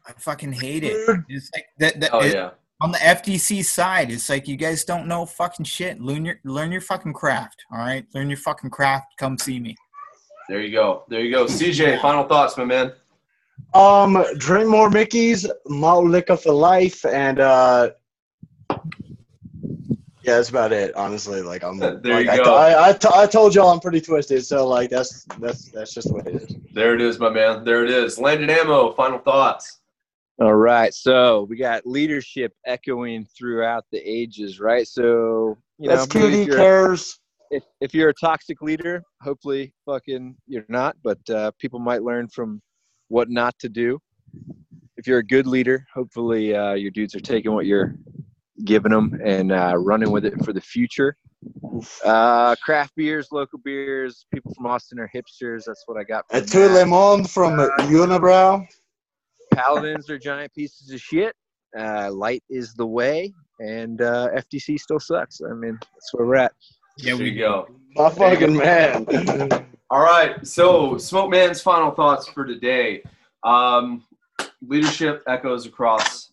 I fucking hate it. It's like that. that Oh it- yeah. On the FDC side, it's like you guys don't know fucking shit. Learn your learn your fucking craft. All right, learn your fucking craft. Come see me. There you go. There you go. CJ, final thoughts, my man. Um, drink more Mickey's, malt liquor for life, and uh, yeah, that's about it. Honestly, like I'm. There like, you I, go. I, I, t- I told y'all I'm pretty twisted, so like that's that's that's just the way it is. There it is, my man. There it is. Landon Ammo, final thoughts. All right, so we got leadership echoing throughout the ages, right? So you know, that's maybe TV if you're, cares. if, if you're a toxic leader, hopefully, fucking you're not. But uh, people might learn from what not to do. If you're a good leader, hopefully uh, your dudes are taking what you're giving them and uh, running with it for the future. Uh, craft beers, local beers, people from Austin are hipsters. That's what I got. A two that. le monde from Unibroue. Paladins are giant pieces of shit. Uh, light is the way, and uh, FDC still sucks. I mean, that's where we're at. Here we go. My fucking man. All right. So, Smoke Man's final thoughts for today. Um, leadership echoes across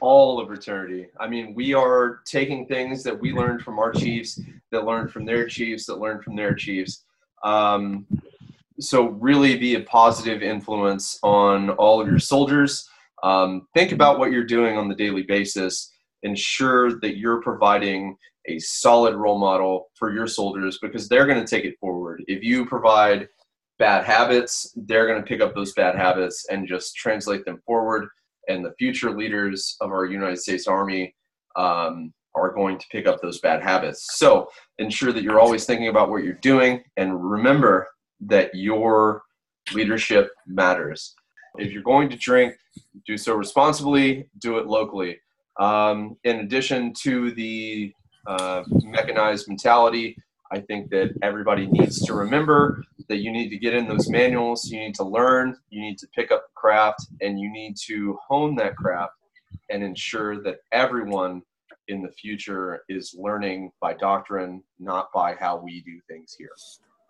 all of eternity. I mean, we are taking things that we learned from our chiefs, that learned from their chiefs, that learned from their chiefs. Um, so, really be a positive influence on all of your soldiers. Um, think about what you're doing on the daily basis. Ensure that you're providing a solid role model for your soldiers because they're going to take it forward. If you provide bad habits, they're going to pick up those bad habits and just translate them forward. And the future leaders of our United States Army um, are going to pick up those bad habits. So ensure that you're always thinking about what you're doing and remember that your leadership matters. If you're going to drink, do so responsibly, do it locally. Um, in addition to the uh, mechanized mentality. I think that everybody needs to remember that you need to get in those manuals, you need to learn, you need to pick up the craft, and you need to hone that craft and ensure that everyone in the future is learning by doctrine, not by how we do things here.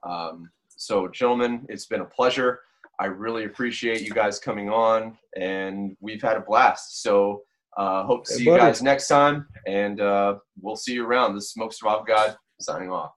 Um, so, gentlemen, it's been a pleasure. I really appreciate you guys coming on, and we've had a blast. So, uh, hope to Hey, see you guys next time, and uh, we'll see you around. This is Smoke Survival Guide signing off.